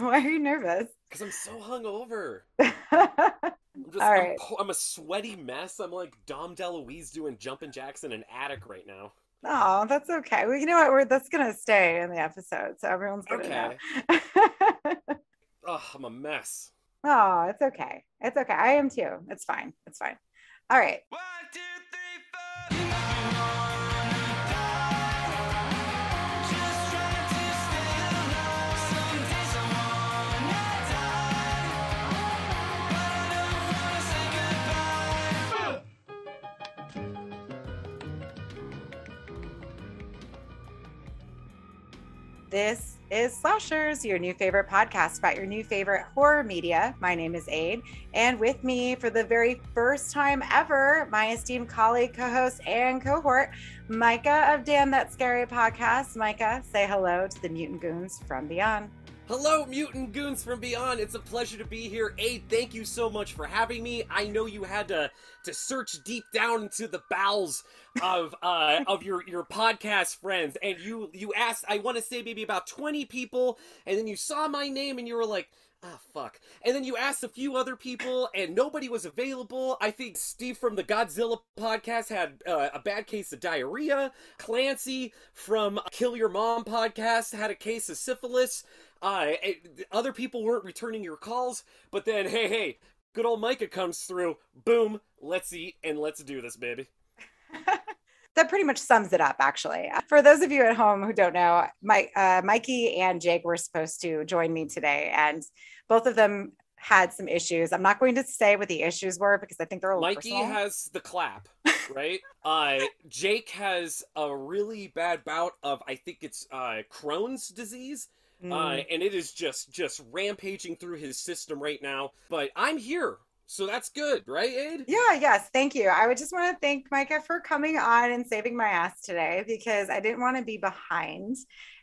Why are you nervous? Because I'm so hungover. All I'm just, I'm, po- I'm a sweaty mess. I'm like Dom DeLuise doing jumping jacks in an attic right now. Oh, that's okay. Well, you know what? We're that's gonna stay in the episode, so everyone's gonna Okay. know. Ugh, I'm a mess. oh, it's okay. It's okay. I am too. It's fine. It's fine. All right. One, two, This is Slashers, your new favorite podcast about your new favorite horror media. My name is Aid, and with me for the very first time ever, my esteemed colleague, co-host, and cohort, Micah of Damn That Scary Podcast. Micah, say hello to the mutant goons from beyond. Hello, mutant goons from beyond. It's a pleasure to be here. Aid, thank you so much for having me. I know you had to to search deep down into the bowels of uh of your your podcast friends, and you you asked. I want to say maybe about twenty people, and then you saw my name, and you were like. Ah, fuck. And then you asked a few other people, and nobody was available. I think Steve from the Godzilla podcast had uh, a bad case of diarrhea. Clancy from Kill Your Mom podcast had a case of syphilis. Uh, it- other people weren't returning your calls, but then, hey, hey, good old Micah comes through. Boom, let's eat and let's do this, baby. that pretty much sums it up actually for those of you at home who don't know Mike, uh, mikey and jake were supposed to join me today and both of them had some issues i'm not going to say what the issues were because i think they're a little Mikey personal. has the clap, right? uh, Jake has a really bad bout of, I think it's uh, Crohn's disease. Mm. uh, and it is just just rampaging through his system right now. But I'm here, so that's good, right, Aid? yeah yes thank you i would just want to thank micah for coming on and saving my ass today because i didn't want to be behind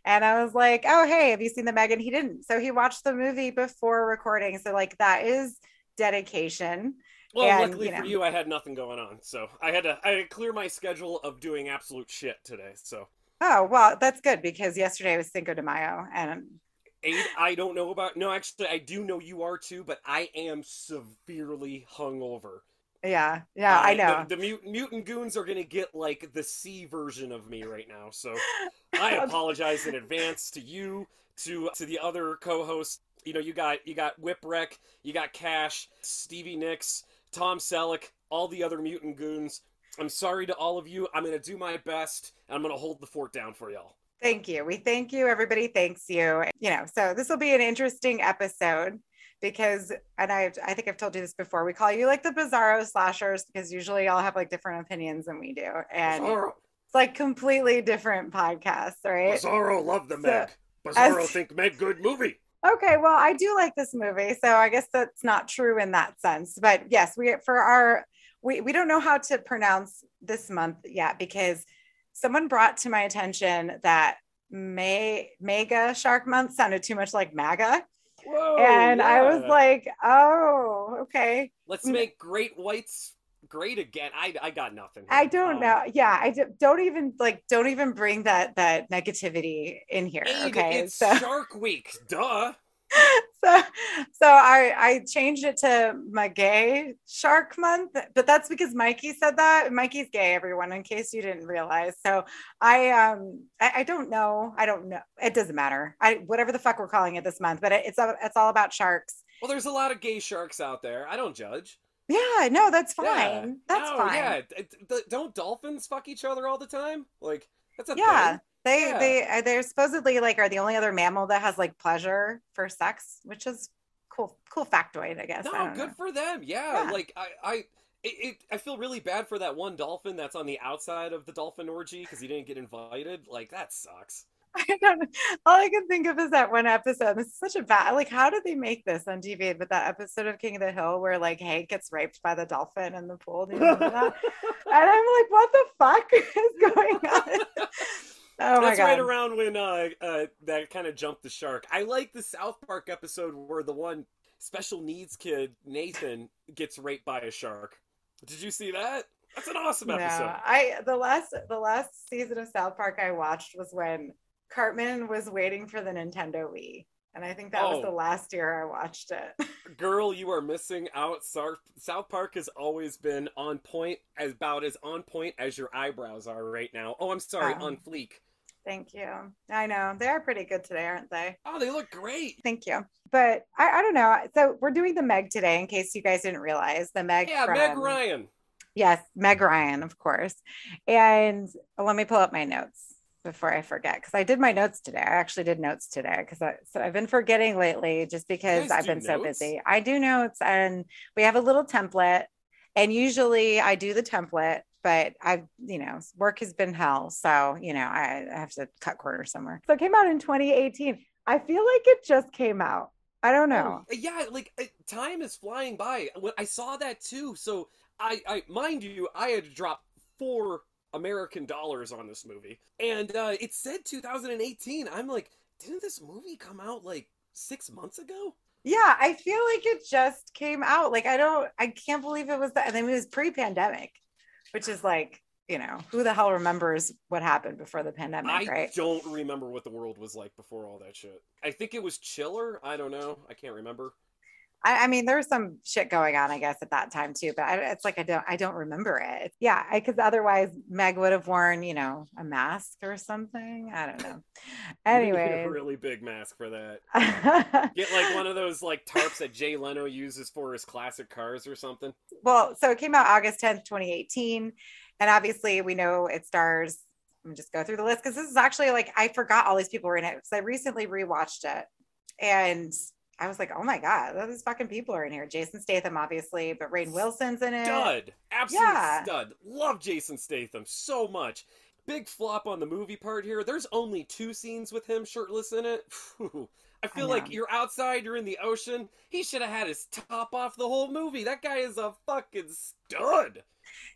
and i was like oh hey have you seen the megan he didn't so he watched the movie before recording so like that is dedication Well, And, luckily you know. for you, I had nothing going on, so I had to I had to clear my schedule of doing absolute shit today. So, Oh, well, that's good because yesterday was Cinco de Mayo and Aid, I don't know about. No, actually, I do know you are too, but I am severely hungover. yeah, yeah, I Uh, know. The, the mut- mutant goons are gonna get like the C version of me right now, so I apologize in advance to you, to to the other co-hosts. You know, you got you got Whipwreck, you got Cash, Stevie Nicks, Tom Selleck, all the other mutant goons. I'm sorry to all of you. I'm gonna do my best. And I'm gonna hold the fort down for y'all. Thank you. We thank you. Everybody thanks you. You know, so this will be an interesting episode because, and I, I think I've told you this before. We call you like the bizarro slashers because usually y'all have like different opinions than we do, and Bizarro, it's like completely different podcasts, right? Bizarro, love the So, Meg. Bizarro, as- think Meg good movie. Okay, well, I do like this movie, so I guess that's not true in that sense. But yes, we for our we we don't know how to pronounce this month yet because someone brought to my attention that May Mega Shark Month sounded too much like MAGA, Whoa, and I was like, oh, okay. Let's make great whites great again. I, I got nothing. I don't Uh, know. Yeah, I do, don't even like don't even bring that that negativity in here. Aid, Okay, it's so. Shark Week. Duh. so so I I changed it to my gay shark month, but that's because Mikey said that. Mikey's gay, everyone, in case you didn't realize. So I um I, I don't know. I don't know. It doesn't matter. I whatever the fuck we're calling it this month, but it, it's a- it's all about sharks. Well, there's a lot of gay sharks out there. I don't judge. Yeah, no, that's fine. Yeah. That's no, fine. Yeah. Don't dolphins fuck each other all the time? Like that's a Yeah. thing. They Yeah. they uh, they're supposedly like are the only other mammal that has like pleasure for sex, which is cool cool factoid, I guess. No, don't good know. for them. Yeah, Yeah. like I, I, it, it, I feel really bad for that one dolphin that's on the outside of the dolphin orgy because he didn't get invited. Like that sucks. I don't. All I can think of is that one episode. This is such a bad like how did they make this on TV? But that episode of King of the Hill where like Hank gets raped by the dolphin in the pool. Do you remember that? and I'm like, what the fuck is going on? Oh my That's right around when uh, uh that kind of jumped the shark. I like the South Park episode where the one special needs kid Nathan gets raped by a shark. Did you see that? That's an awesome no, episode. I the last the last season of South Park I watched was when Cartman was waiting for the Nintendo Wii. And I think that was Oh. the last year I watched it. Girl, you are missing out. South South Park has always been on point, as about as on point as your eyebrows are right now. Oh, I'm sorry, Um, on fleek. Thank you. I know. They're pretty good today, aren't they? Oh, they look great. Thank you. But I, I don't know. So we're doing the Meg today, in case you guys didn't realize. The Meg Yeah, from, Meg Ryan. Yes, Meg Ryan, of course. And let me pull up my notes before I forget because I did my notes today. I actually did notes today because I so I've been forgetting lately just because I've been so busy. I do notes and we have a little template. And usually I do the template, but I've, you know, work has been hell. So, you know, I, I have to cut corners somewhere. So it came out in 2018. I feel like it just came out. I don't know. Oh, yeah, like uh, time is flying by. When I saw that too, so I, I mind you, I had to drop four American dollars on this movie, and uh, it said 2018. I'm like, didn't this movie come out like six months ago? Yeah, I feel like it just came out. Like I don't, I can't believe it was that. I mean, it was pre-pandemic, which is like, you know, who the hell remembers what happened before the pandemic, I right? don't remember what the world was like before all that shit. I think it was chiller. I don't know. I can't remember. I, I mean, there was some shit going on, I guess, at that time too. But I, it's like I don't, I don't remember it. Yeah, because otherwise Meg would have worn, you know, a mask or something. I don't know. Need a Anyway, really big mask for that. Get like one of those like tarps that Jay Leno uses for his classic cars or something. well, so it came out August 10th, 2018. And obviously we know it stars, let me just go through the list because this is actually like, I forgot all these people were in it because I recently rewatched it. And I was like, oh my God, all these fucking people are in here. Jason Statham, obviously, but Rainn Wilson's in it. Stud, absolute Yeah. stud. Love Jason Statham so much. Big flop on the movie part here. There's only two scenes with him shirtless in it. I feel know. like you're outside, you're in the ocean. He should have had his top off the whole movie. That guy is a fucking stud.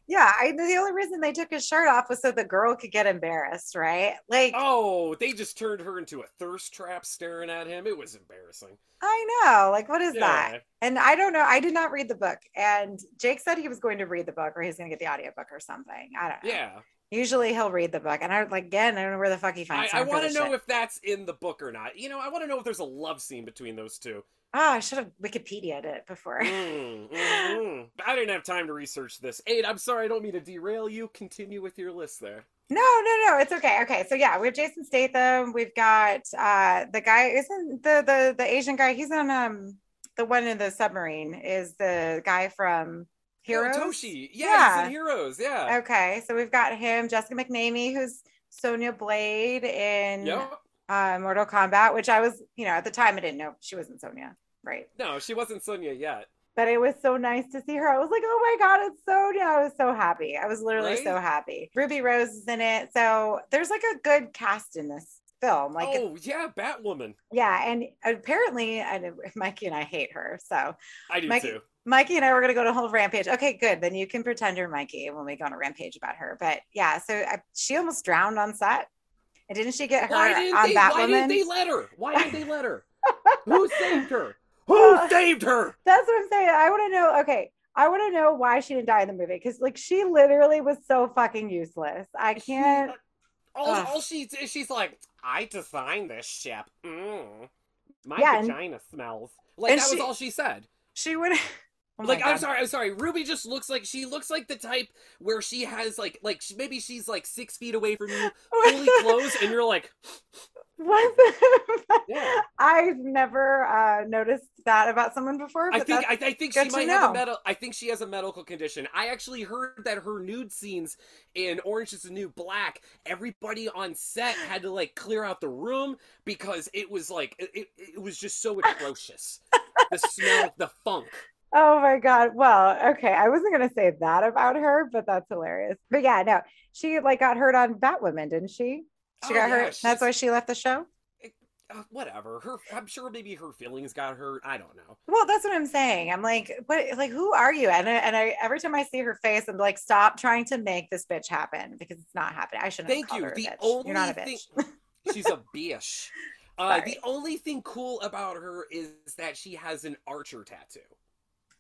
Yeah, I the only reason they took his shirt off was so the girl could get embarrassed, right? Like Oh, they just turned her into a thirst trap staring at him. It was embarrassing. I know, like what is that? And I don't know. I did not read the book. And Jake said he was going to read the book or he's going to get the audiobook or something. I don't know. Yeah. Usually he'll read the book. And I like again, I don't know where the fuck he I, finds I for want to know shit. if that's in the book or not. You know, I want to know if there's a love scene between those two. Oh, I should have Wikipedia'd it before. Mm, mhm. I didn't have time to research this. Aid, I'm sorry, I don't mean to derail you. Continue with your list there. No, no, no, it's okay. Okay, so yeah, we have Jason Statham. We've got uh the guy isn't the the the Asian guy. He's on um the one in the submarine is the guy from Heroes. Oh, Toshi. Yeah, Yeah. Heroes. Yeah. Okay, so we've got him, Jessica McNamee, who's Sonya Blade in Yep. Uh, Mortal Kombat, which I was, you know, at the time I didn't know she wasn't Sonya, right? No, she wasn't Sonya yet. But it was so nice to see her. I was like, oh my God, it's Sonya. I was so happy. I was literally Right? so happy. Ruby Rose is in it. So there's like a good cast in this film. Like, oh, yeah, Batwoman. yeah. And apparently, and Mikey and I hate her. So I do Mike- too. Mikey and I were going to go to a whole rampage. Okay, good. Then you can pretend you're Mikey when we go on a rampage about her. But yeah, so I, she almost drowned on set. And didn't she get her Why didn't, on they, Batwoman? why didn't they let her? Why didn't they let her? Who saved her? Who Uh, saved her? That's what I'm saying. I want to know. Okay, I want to know why she didn't die in the movie because, like, she literally was so fucking useless. I can't. All, all she she's like, I designed this ship. Mm. My Yeah, and- vagina smells. Like that she- was all she said. She would. Oh like I'm sorry, I'm sorry. Ruby just looks like she looks like the type where she has like like she, maybe she's like six feet away from you, fully clothes, and you're like, What? Yeah. I've never uh, noticed that about someone before. I think I, I think she might have a medical. I think she has a medical condition. I actually heard that her nude scenes in Orange Is the New Black, everybody on set had to like clear out the room because it was like it, it, it was just so atrocious. the smell, the funk. Oh my God. Well, okay. I wasn't going to say that about her, but that's hilarious. But yeah, no, she like got hurt on Batwoman, didn't she? She Oh, got yeah, hurt. she's- That's why she left the show. Uh, whatever. Her, I'm sure maybe her feelings got hurt. I don't know. Well, that's what I'm saying. I'm like, what? Like, who are you? And I, and I every time I see her face, I'm like, stop trying to make this bitch happen because it's not happening. I shouldn't. Thank have you. The bitch. only You're not a thing bitch. she's a bitch. Uh, the only thing cool about her is that she has an archer tattoo.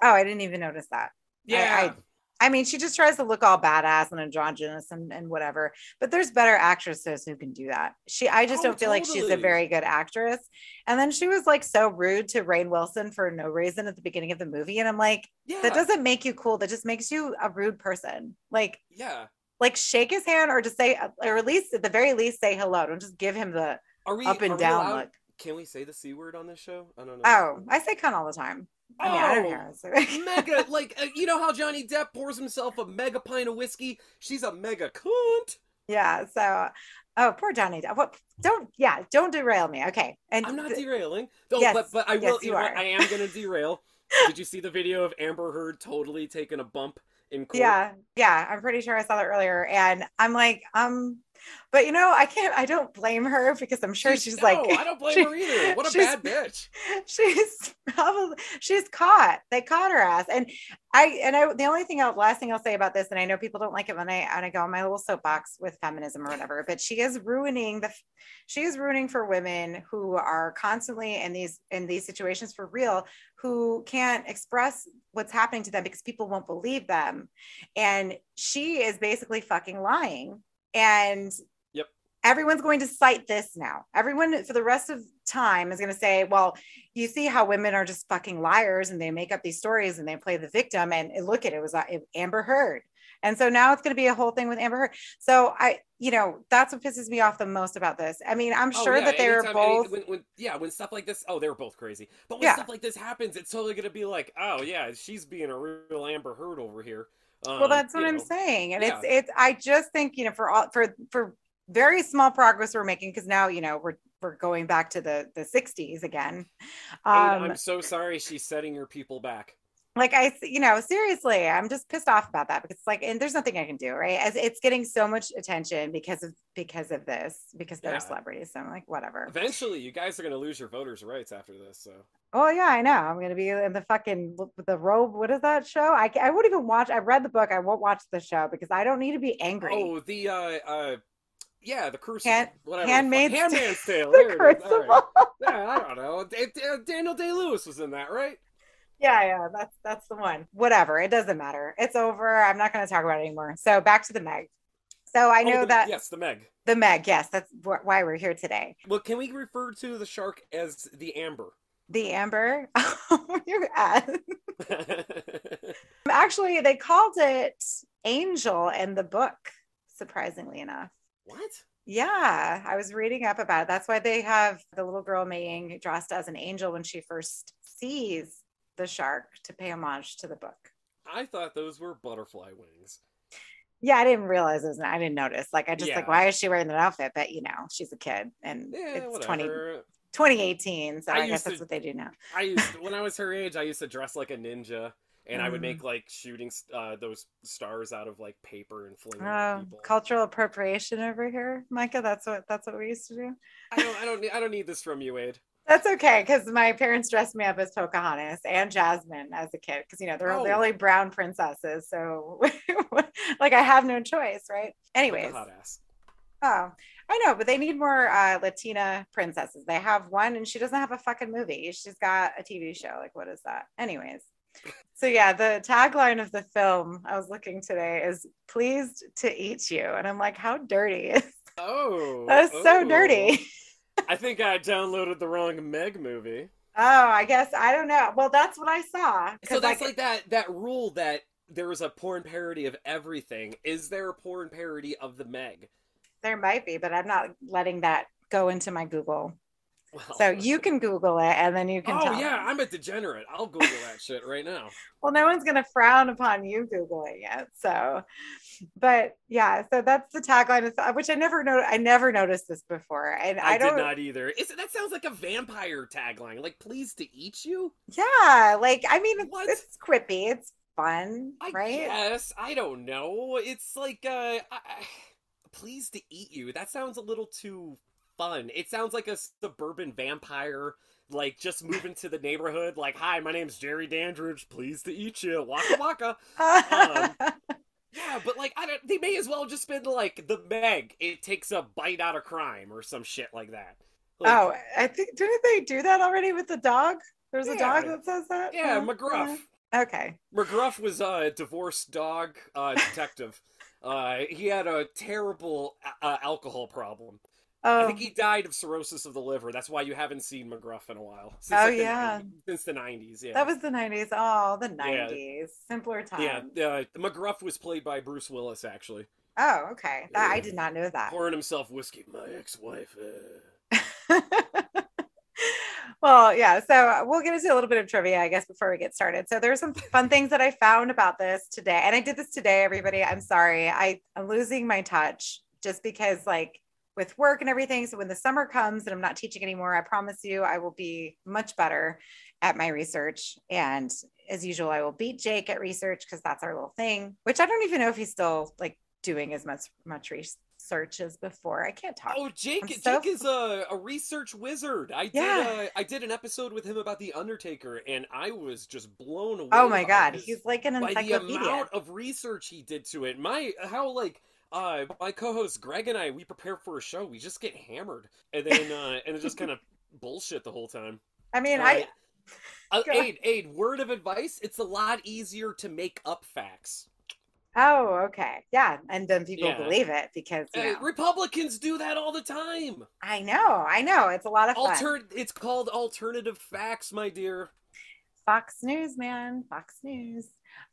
Oh, I didn't even notice that. Yeah, I- I mean, she just tries to look all badass and androgynous and, and whatever. But there's better actresses who can do that. She, I just Oh, don't feel like she's a very good actress. And then she was like so rude to Rainn Wilson for no reason at the beginning of the movie, and I'm like, Yeah. that doesn't make you cool. That just makes you a rude person. Like, yeah. like shake his hand or just say, or at least at the very least say hello. Don't just give him the Are we up and down look. Can we say the c word on this show? I don't know. Oh, I say cunt all the time. I mean, I don't Oh, care. So- mega like uh, you know how Johnny Depp pours himself a mega pint of whiskey. She's a mega cunt. yeah. So, oh, poor Johnny. Depp. What? Don't. Yeah. Don't derail me. Okay. And I'm not th- derailing. Oh, Yes, but but I will. yes, you you know are. I am gonna derail. Did you see the video of Amber Heard totally taking a bump in court? yeah, yeah. I'm pretty sure I saw that earlier, and I'm like, um, but you know, I can't. I don't blame her because I'm sure she's, no, like, I don't blame she- her either. What a bad bitch. she's probably she's caught. They caught her ass, and I and I. The only thing, else, last thing I'll say about this, and I know people don't like it when I when I go on my little soapbox with feminism or whatever, but she is ruining the. She is ruining for women who are constantly in these in these situations for real, who can't express what's happening to them because people won't believe them, and she is basically fucking lying, and Yep. everyone's going to cite this now. Everyone for the rest of time is going to say, well, you see how women are just fucking liars and they make up these stories and they play the victim and look at it, it was uh, Amber Heard. And so now it's going to be a whole thing with Amber Heard. So I, you know, that's what pisses me off the most about this. I mean, I'm Oh, sure yeah, that they were anytime- any- both. when, when, yeah, when stuff like this, oh, they were both crazy. But when Yeah. stuff like this happens, it's totally gonna be like, oh yeah, she's being a real Amber Heard over here. Well, Um, that's what you I'm saying. And yeah. it's, it's, I just think, you know, for all, for, for very small progress we're making, because now, you know, we're, we're going back to the, the 60s again. Um, I'm so sorry she's setting your people back. Like I, you know, seriously, I'm just pissed off about that because like, and there's nothing I can do, right? As it's getting so much attention because of because of this, because they're Yeah. celebrities. So I'm like, whatever. Eventually, you guys are gonna lose your voters' rights after this. So Oh yeah, I know. I'm gonna be in the fucking the robe. What is that show? I I won't even watch. I read the book. I won't watch the show because I don't need to be angry. oh, the uh, uh, yeah, the crucible, Hand- whatever. Handmaid's- Handmaid's Tale. the there it is. All right. crucible. Yeah, I don't know. Da- Da- Daniel Day Lewis was in that, right? Yeah, yeah, that's that's the one. Whatever. It doesn't matter. It's over. I'm not gonna talk about it anymore. So back to the Meg. So I Oh, know the- that yes, the Meg. the Meg. Yes, that's wh- why we're here today. Well, can we refer to the shark as the Amber? The Amber. Oh, You're. Actually, they called it Angel in the book. Surprisingly enough. what? Yeah, I was reading up about it. That's why they have the little girl Meiying dressed as an angel when she first sees the shark to pay homage to the book. I thought those were butterfly wings. Yeah, I didn't realize this. I didn't notice. Like, I just like, why is she wearing that outfit? But you know, she's a kid and Yeah, it's 20, 2018. So I I, guess used that's what they do now. I used when I was her age, I used to dress like a ninja, and I would Mm. make like shooting uh, those stars out of like paper and fling people. cultural appropriation over here, Micah. That's what that's what we used to do. I don't, I don't, I don't need this from you, Wade. That's okay because my parents dressed me up as Pocahontas and Jasmine as a kid because you know they're the Oh. only brown princesses. So like I have no choice, right? Anyways, oh, I know, but they need more uh, Latina princesses. They have one, and she doesn't have a fucking movie. She's got a TV show. Like, what is that? Anyways. So yeah, the tagline of the film I was looking today is "Pleased to eat you," and I'm like, how dirty is Oh, that? Is so oh. dirty. I think I downloaded the wrong Meg movie. Oh, I guess I don't know. Well, that's what I saw. So that's like, like that that rule that there is a porn parody of everything. Is there a porn parody of the Meg? there might be, but I'm not letting that go into my Google. Well, So you can Google it, and then you can. Oh yeah, me. I'm a degenerate. I'll Google that shit right now. Well, no one's gonna frown upon you googling it. So, but yeah, so that's the tagline, which I never know. I never noticed this before, and I, I, don't. did not either. Is that sounds like a vampire tagline? Like, pleased to eat you? Yeah, like I mean, it's, it's quippy. It's fun, I right? Yes, I don't know. It's like, uh, I, I- pleased to eat you. That sounds a little too fun. It sounds like a suburban vampire, like just moving to the neighborhood. Like, hi, my name's Jerry Dandridge. Pleased to eat you. Waka waka. Um, Yeah, but like, I don't. They may as well just been like the Meg. It takes a bite out of crime or some shit like that. Like, oh, I think didn't they do that already with the dog? There's a dog that says that. yeah, Oh, McGruff. Okay. McGruff was a divorced dog uh, detective. uh, he had a terrible uh, alcohol problem. I Oh, think he died of cirrhosis of the liver. That's why you haven't seen McGruff in a while. Since Oh, like, the yeah. 90s since the nineties. Yeah, that was the 90s. Oh, the 90s. Simpler times. yeah. Uh, McGruff was played by Bruce Willis, actually, Oh, okay. That, I did not know that. pouring himself whiskey. My ex-wife. Uh... well, yeah. So we'll get into a little bit of trivia, I guess, before we get started. So there's some fun things that I found about this today, and I did this today. Everybody, I'm sorry. I I'm losing my touch just because, like, with work and everything. So when the summer comes and I'm not teaching anymore, I promise you, I will be much better at my research. And as usual, I will beat Jake at research because that's our little thing. Which I don't even know if he's still like doing as much much research as before. I can't talk. Oh, Jake! I'm so- Jake is a, a research wizard. I did. Yeah. Uh, I did an episode with him about the Undertaker, and I was just blown away. Oh my god, his- he's like an by the amount of research he did to it. My how like uh my co-host Greg and I we prepare for a show. We just get hammered and then uh and it's just kind of bullshit the whole time. I mean. I Uh, Aid, Aid, word of advice: It's a lot easier to make up facts. oh okay, yeah, and then people Yeah. believe it because you Uh, know, Republicans do that all the time. I know, I know, it's a lot of fun. Alter, it's called alternative facts, my dear. Fox News, man, Fox News.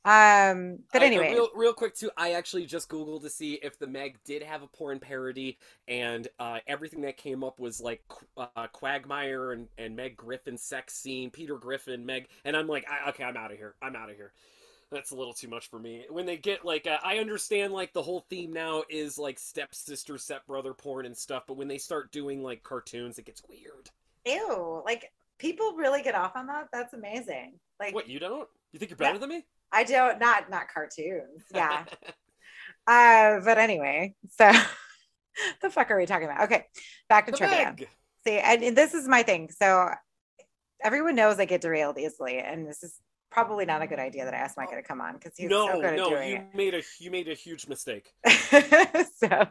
Um, but uh, anyway, real, real quick too, I actually just googled to see if the Meg did have a porn parody, and uh, everything that came up was like uh, Quagmire and, and Meg Griffin sex scene, Peter Griffin, Meg, and I'm like, I, okay, I'm out of here. I'm out of here. That's a little too much for me. When they get like, uh, I understand like the whole theme now is like stepsister, stepbrother porn and stuff, but when they start doing like cartoons, it gets weird. ew, like people really get off on that. That's amazing. Like What you don't? You think you're Yeah. better than me? I don't, not not cartoons, yeah. uh, but anyway, so the fuck are we talking about? Okay, back to The trivia. See, and, and this is my thing. So everyone knows I get derailed easily, and this is probably not a good idea that I asked Micah to come on because he's No, so good at no, doing you made a you made a huge mistake. so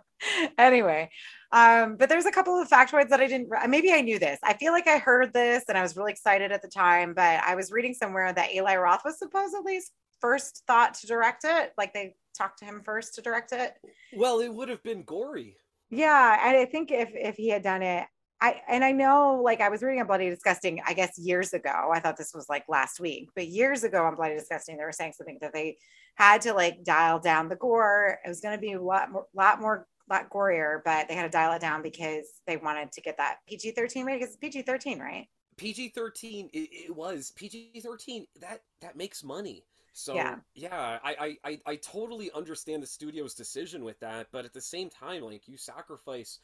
anyway, um, but there's a couple of factoids that I didn't. Maybe I knew this. I feel like I heard this, and I was really excited at the time. But I was reading somewhere that Eli Roth was supposedly first thought to direct it. Like they talked to him first to direct it. Well, it would have been gory. Yeah, and I think if if he had done it, I and I know like I was reading on Bloody Disgusting, I guess years ago. I thought this was like last week, but years ago on Bloody Disgusting, they were saying something that they had to like dial down the gore. It was going to be a lot more, lot more, lot gorier, but they had to dial it down because they wanted to get that PG thirteen rating. Because it's PG thirteen, right? PG thirteen. It, it was PG thirteen. That that makes money. So Yeah. yeah, I, I I I totally understand the studio's decision with that, but at the same time, like you sacrifice.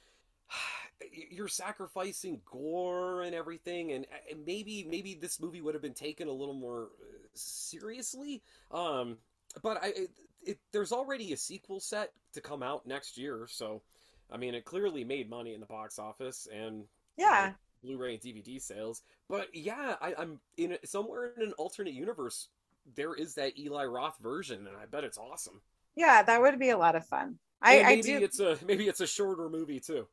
You're sacrificing gore and everything, and, and maybe maybe this movie would have been taken a little more uh, seriously. Um, but I, it, it, there's already a sequel set to come out next year, so I mean, it clearly made money in the box office, and Yeah, Blu-ray and DVD sales. But yeah, I, I'm in somewhere in an alternate universe. There is that Eli Roth version, and I bet it's awesome. yeah, that would be a lot of fun. I, And I maybe do. it's a maybe it's a shorter movie too.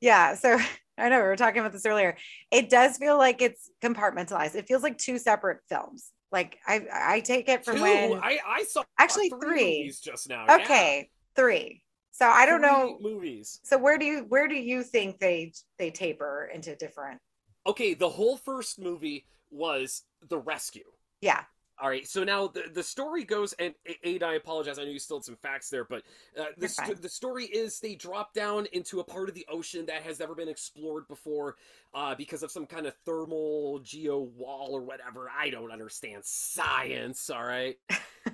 Yeah. So I know we were talking about this earlier. It does feel like it's compartmentalized. It feels like two separate films. Like I I take it from Two, when I I saw Actually, three, three. movies just now. yeah. okay, three. So I don't Three know. movies. So where do you where do you think they they taper into different? Okay, the whole first movie was the rescue. Yeah. All right, so now the, the story goes, and Aid, I apologize. I know you still had some facts there, but uh, the, st- the story is they drop down into a part of the ocean that has never been explored before uh, because of some kind of thermal geo wall or whatever. I don't understand science. All right,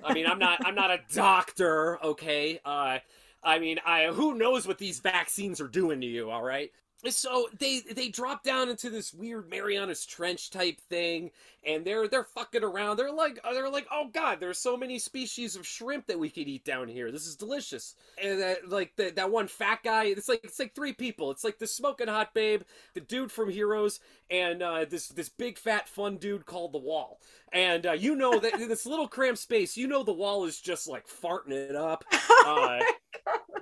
I mean, I'm not I'm not a doctor. Okay, uh, I mean, I who knows what these vaccines are doing to you? All right. So they they drop down into this weird Marianas Trench type thing, and they're they're fucking around. They're like they're like, oh god, there's so many species of shrimp that we could eat down here. This is delicious. And that like that that one fat guy, it's like it's like three people. It's like the smoking hot babe, the dude from Heroes, and uh, this this big fat fun dude called the Wall. And uh, you know that in this little cramped space, you know the Wall is just like farting it up. Uh,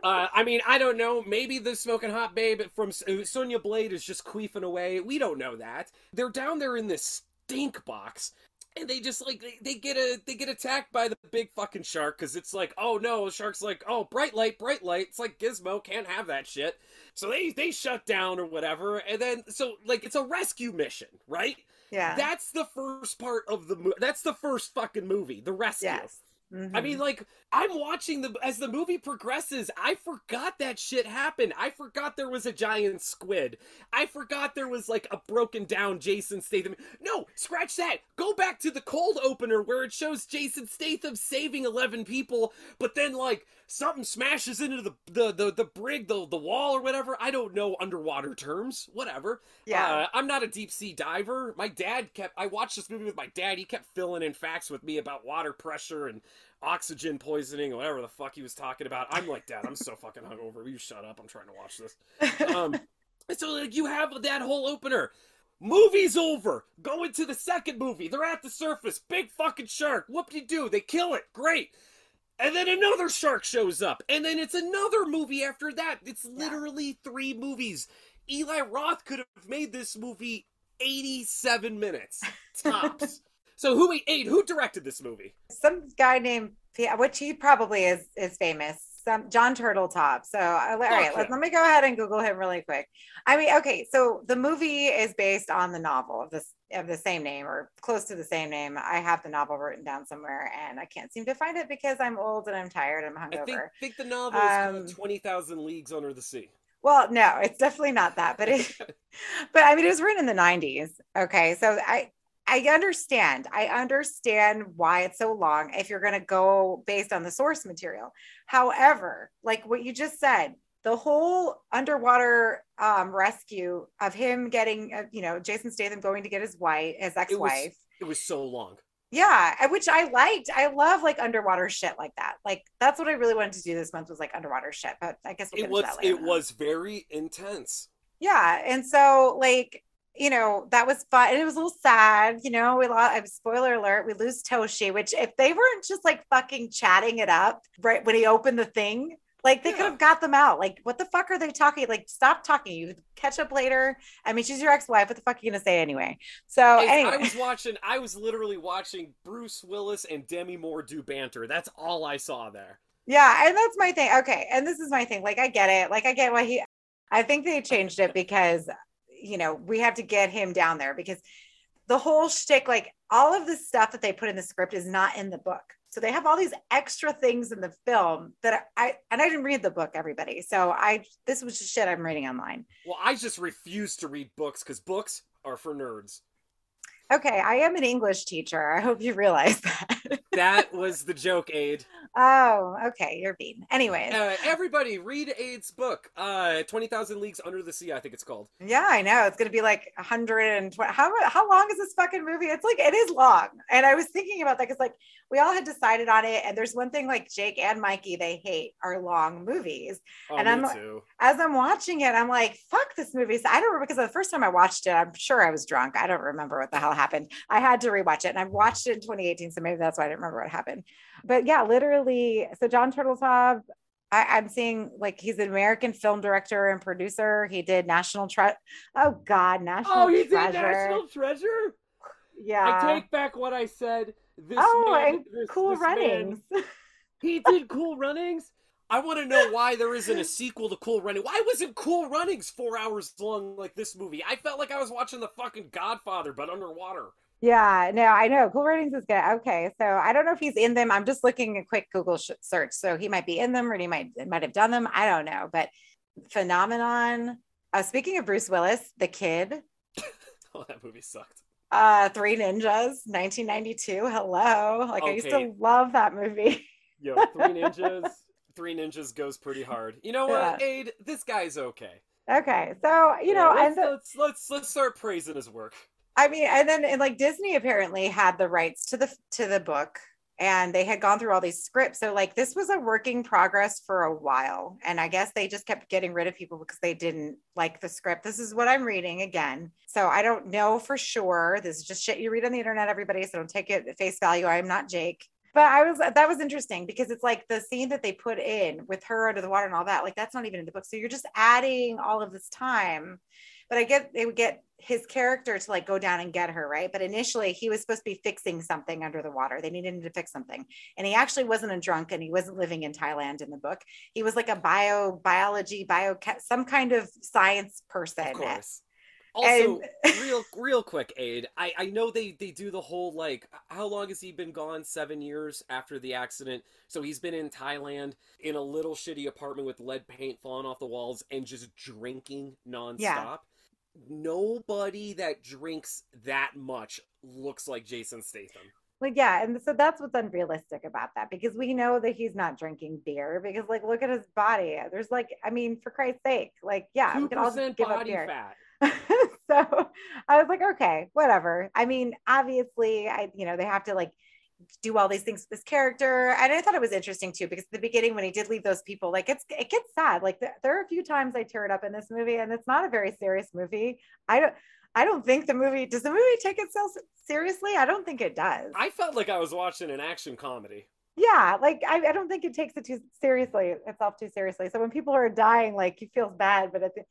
uh, I mean, I don't know. Maybe the smoking hot babe from uh, Sonya Blade is just queefing away. We don't know that. They're down there in this stink box, and they just like they, they get a they get attacked by the big fucking shark because it's like oh no the shark's like oh bright light bright light it's like gizmo can't have that shit so they they shut down or whatever and then so like it's a rescue mission right Yeah. that's the first part of the movie that's the first fucking movie the rescue yes. I Mhm. mean, like, I'm watching the as the movie progresses. I forgot that shit happened. I forgot there was a giant squid. I forgot there was like a broken down Jason Statham. No, scratch that. Go back to the cold opener where it shows Jason Statham saving eleven people, but then like something smashes into the the the, the brig, the the wall or whatever. I don't know underwater terms. Whatever. yeah. Uh, I'm not a deep sea diver. My dad kept. I watched this movie with my dad. He kept filling in facts with me about water pressure and oxygen poisoning or whatever the fuck he was talking about. I'm like, Dad, I'm so fucking hungover. You shut up. I'm trying to watch this. Um, and so like you have that whole opener. Movie's over. Go into the second movie. They're at the surface. Big fucking shark. Whoop de do. They kill it. Great. And then another shark shows up. And then it's another movie after that. It's literally three movies. Eli Roth could have made this movie 87 minutes tops. so who we ate who directed this movie? Some guy named which he probably is is famous. Some Jon Turteltaub. So I- all right, let, let me go ahead and Google him really quick. I mean, okay, so the movie is based on the novel of this of the same name or close to the same name. I have the novel written down somewhere and I can't seem to find it because I'm old and I'm tired I'm I think hungover. think the novel is Um, called 20,000 Leagues Under the Sea. Well, no, it's definitely not that, but it but I mean it was written in the 90s. Okay. So I I understand. I understand why it's so long if you're going to go based on the source material. However, like what you just said, the whole underwater um, rescue of him getting, uh, you know, Jason Statham going to get his wife, his ex-wife. It was so long. Yeah, which I liked. I love like underwater shit like that. Like that's what I really wanted to do this month was like underwater shit. But I guess we'll It get was into that later. it was very intense. Yeah, and so like you know that was fun. And it was a little sad. You know, we lost. Spoiler alert: we lose Toshi. Which if they weren't just like fucking chatting it up right when he opened the thing, like they could have got them out. Like what the fuck are they talking? Like stop talking. You catch up later. I mean, she's your ex-wife. What the fuck are you gonna say anyway? So I, anyway, I was watching I was literally watching Bruce Willis and Demi Moore do banter. That's all I saw there. Yeah, and that's my thing. Okay, and this is my thing. Like I get it. Like I get why he I think they changed it because you know, we have to get him down there because the whole shtick, like all of the stuff that they put in the script is not in the book. So they have all these extra things in the film that I and I didn't read the book, everybody. So I this was just shit I'm reading online. Well, I just refuse to read books because books are for nerds. Okay, I am an English teacher. I hope you realize that. That was the joke, Aid. Oh, okay, you're being. Anyways. Uh, everybody, read Aid's book, uh, Twenty Thousand Leagues Under the Sea. I think it's called. Yeah, I know. It's going to be like 120. How, how long is this fucking movie? It's like, it is long. And I was thinking about that because, like, we all had decided on it. And there's one thing, like, Jake and Mikey, they hate are long movies. Oh, And I'm- too. As I'm watching it, I'm like, fuck this movie. So I don't remember because the first time I watched it, I'm sure I was drunk. I don't remember what the hell happened. I had to rewatch it. And I watched it in 2018. So maybe that's why I didn't remember what happened. But yeah, literally. So Jon Turteltaub. I, I'm seeing like he's an American film director and producer. He did National Treasure. Oh God, National Oh, you Treasure. did National Treasure. Yeah. I take back what I said. This oh, man, and this- Cool this man- Runnings. he did Cool Runnings. I want to know why there isn't a sequel to Cool Running. Why wasn't Cool Runnings four hours long like this movie? I felt like I was watching the fucking Godfather, but underwater. Yeah, no, I know. Cool Runnings is good. Okay, so I don't know if he's in them. I'm just looking a quick Google sh- search. So he might be in them, or he might might have done them. I don't know, but phenomenon. Uh, speaking of Bruce Willis, the kid, Oh, that movie sucked. uh, Three Ninjas, 1992. Hello, like I used to love that movie. Yo, Three Ninjas. Three Ninjas goes pretty hard. You know what, Aid? This guy's okay. okay, so you know, Yeah, and let's, let's let's let's start praising his work. I mean, and then and like Disney apparently had the rights to the to the book and they had gone through all these scripts. So like this was a working progress for a while. And I guess they just kept getting rid of people because they didn't like the script. This is what I'm reading again. So I don't know for sure. This is just shit you read on the internet, everybody. So don't take it at face value. I'm not Jake. But I was that was interesting because it's like the scene that they put in with her under the water and all that, like that's not even in the book. So you're just adding all of this time but I get they would get his character to like go down and get her, right? But initially he was supposed to be fixing something under the water. They needed him to fix something. And he actually wasn't a drunk and he wasn't living in Thailand in the book. He was like a bio biology, bio some kind of science person. Of course. Also, And- real real quick, Aid. I I know they they do the whole like how long has he been gone? Seven years after the accident. So he's been in Thailand in a little shitty apartment with lead paint falling off the walls and just drinking nonstop. Yeah. Nobody that drinks that much looks like Jason Statham. Like, yeah. And so that's what's unrealistic about that because we know that he's not drinking beer because, like, look at his body. There's like, I mean, for Christ's sake, like, yeah, we can all percent give up beer. fat. so I was like, okay, whatever. I mean, obviously, I, you know, they have to like do all these things with this character. And I thought it was interesting too, because at the beginning, when he did leave those people, like it's, it gets sad. Like th- there are a few times I teared up in this movie and it's not a very serious movie. I don't, I don't think the movie, does the movie take itself seriously? I don't think it does. I felt like I was watching an action comedy. yeah. Like I, I don't think it takes it too seriously, itself too seriously. So when people are dying, like you feels bad, but at the,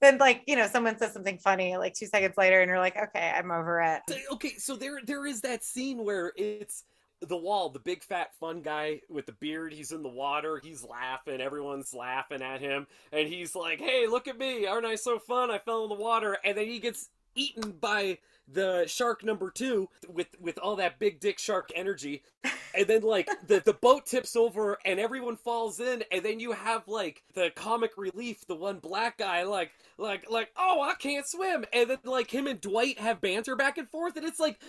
then like, you know, someone says something funny like two seconds later and you're like, okay, I'm over it. Okay, so there there is that scene where it's the wall, the big fat fun guy with the beard, he's in the water, he's laughing, everyone's laughing at him, and he's like, Hey, look at me, aren't I so fun? I fell in the water, and then he gets eaten by the shark number two with with all that big dick shark energy and then like the the boat tips over and everyone falls in and then you have like the comic relief the one black guy like like like oh i can't swim and then like him and dwight have banter back and forth and it's like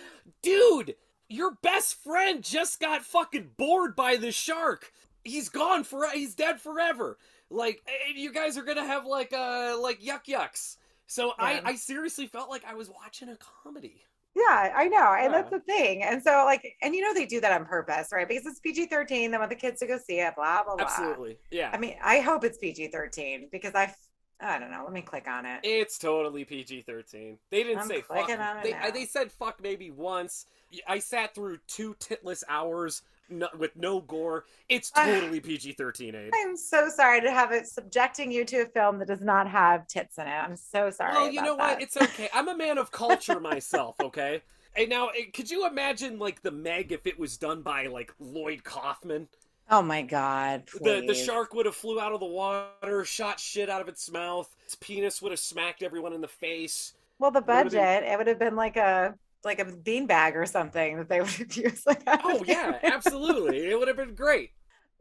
dude your best friend just got fucking bored by the shark he's gone for he's dead forever like you guys are gonna have like uh like yuck yucks so Yeah. I, I seriously felt like I was watching a comedy. Yeah, I know. And Yeah. that's the thing. And so like, and you know, they do that on purpose, right? Because it's PG 13. They want the kids to go see it, blah, blah, blah. Absolutely. Yeah. I mean, I hope it's PG 13 because I, I don't know. Let me click on it. It's totally PG thirteen. They didn't I'm say fuck. clicking on it They, now. they said fuck maybe once. I sat through two titless hours no, with no gore. It's totally PG thirteen. I'm so sorry to have it subjecting you to a film that does not have tits in it. I'm so sorry. Well, you know what? that. It's okay. I'm a man of culture myself. Okay. And now, eh, could you imagine like the Meg if it was done by like Lloyd Kaufman? Oh my God. The the shark would have flew out of the water, shot shit out of its mouth. Its penis would have smacked everyone in the face. Well, the What would it be? budget, it would have been like a, like a beanbag or something that they would have used. Like, Oh yeah, absolutely. It would have been great.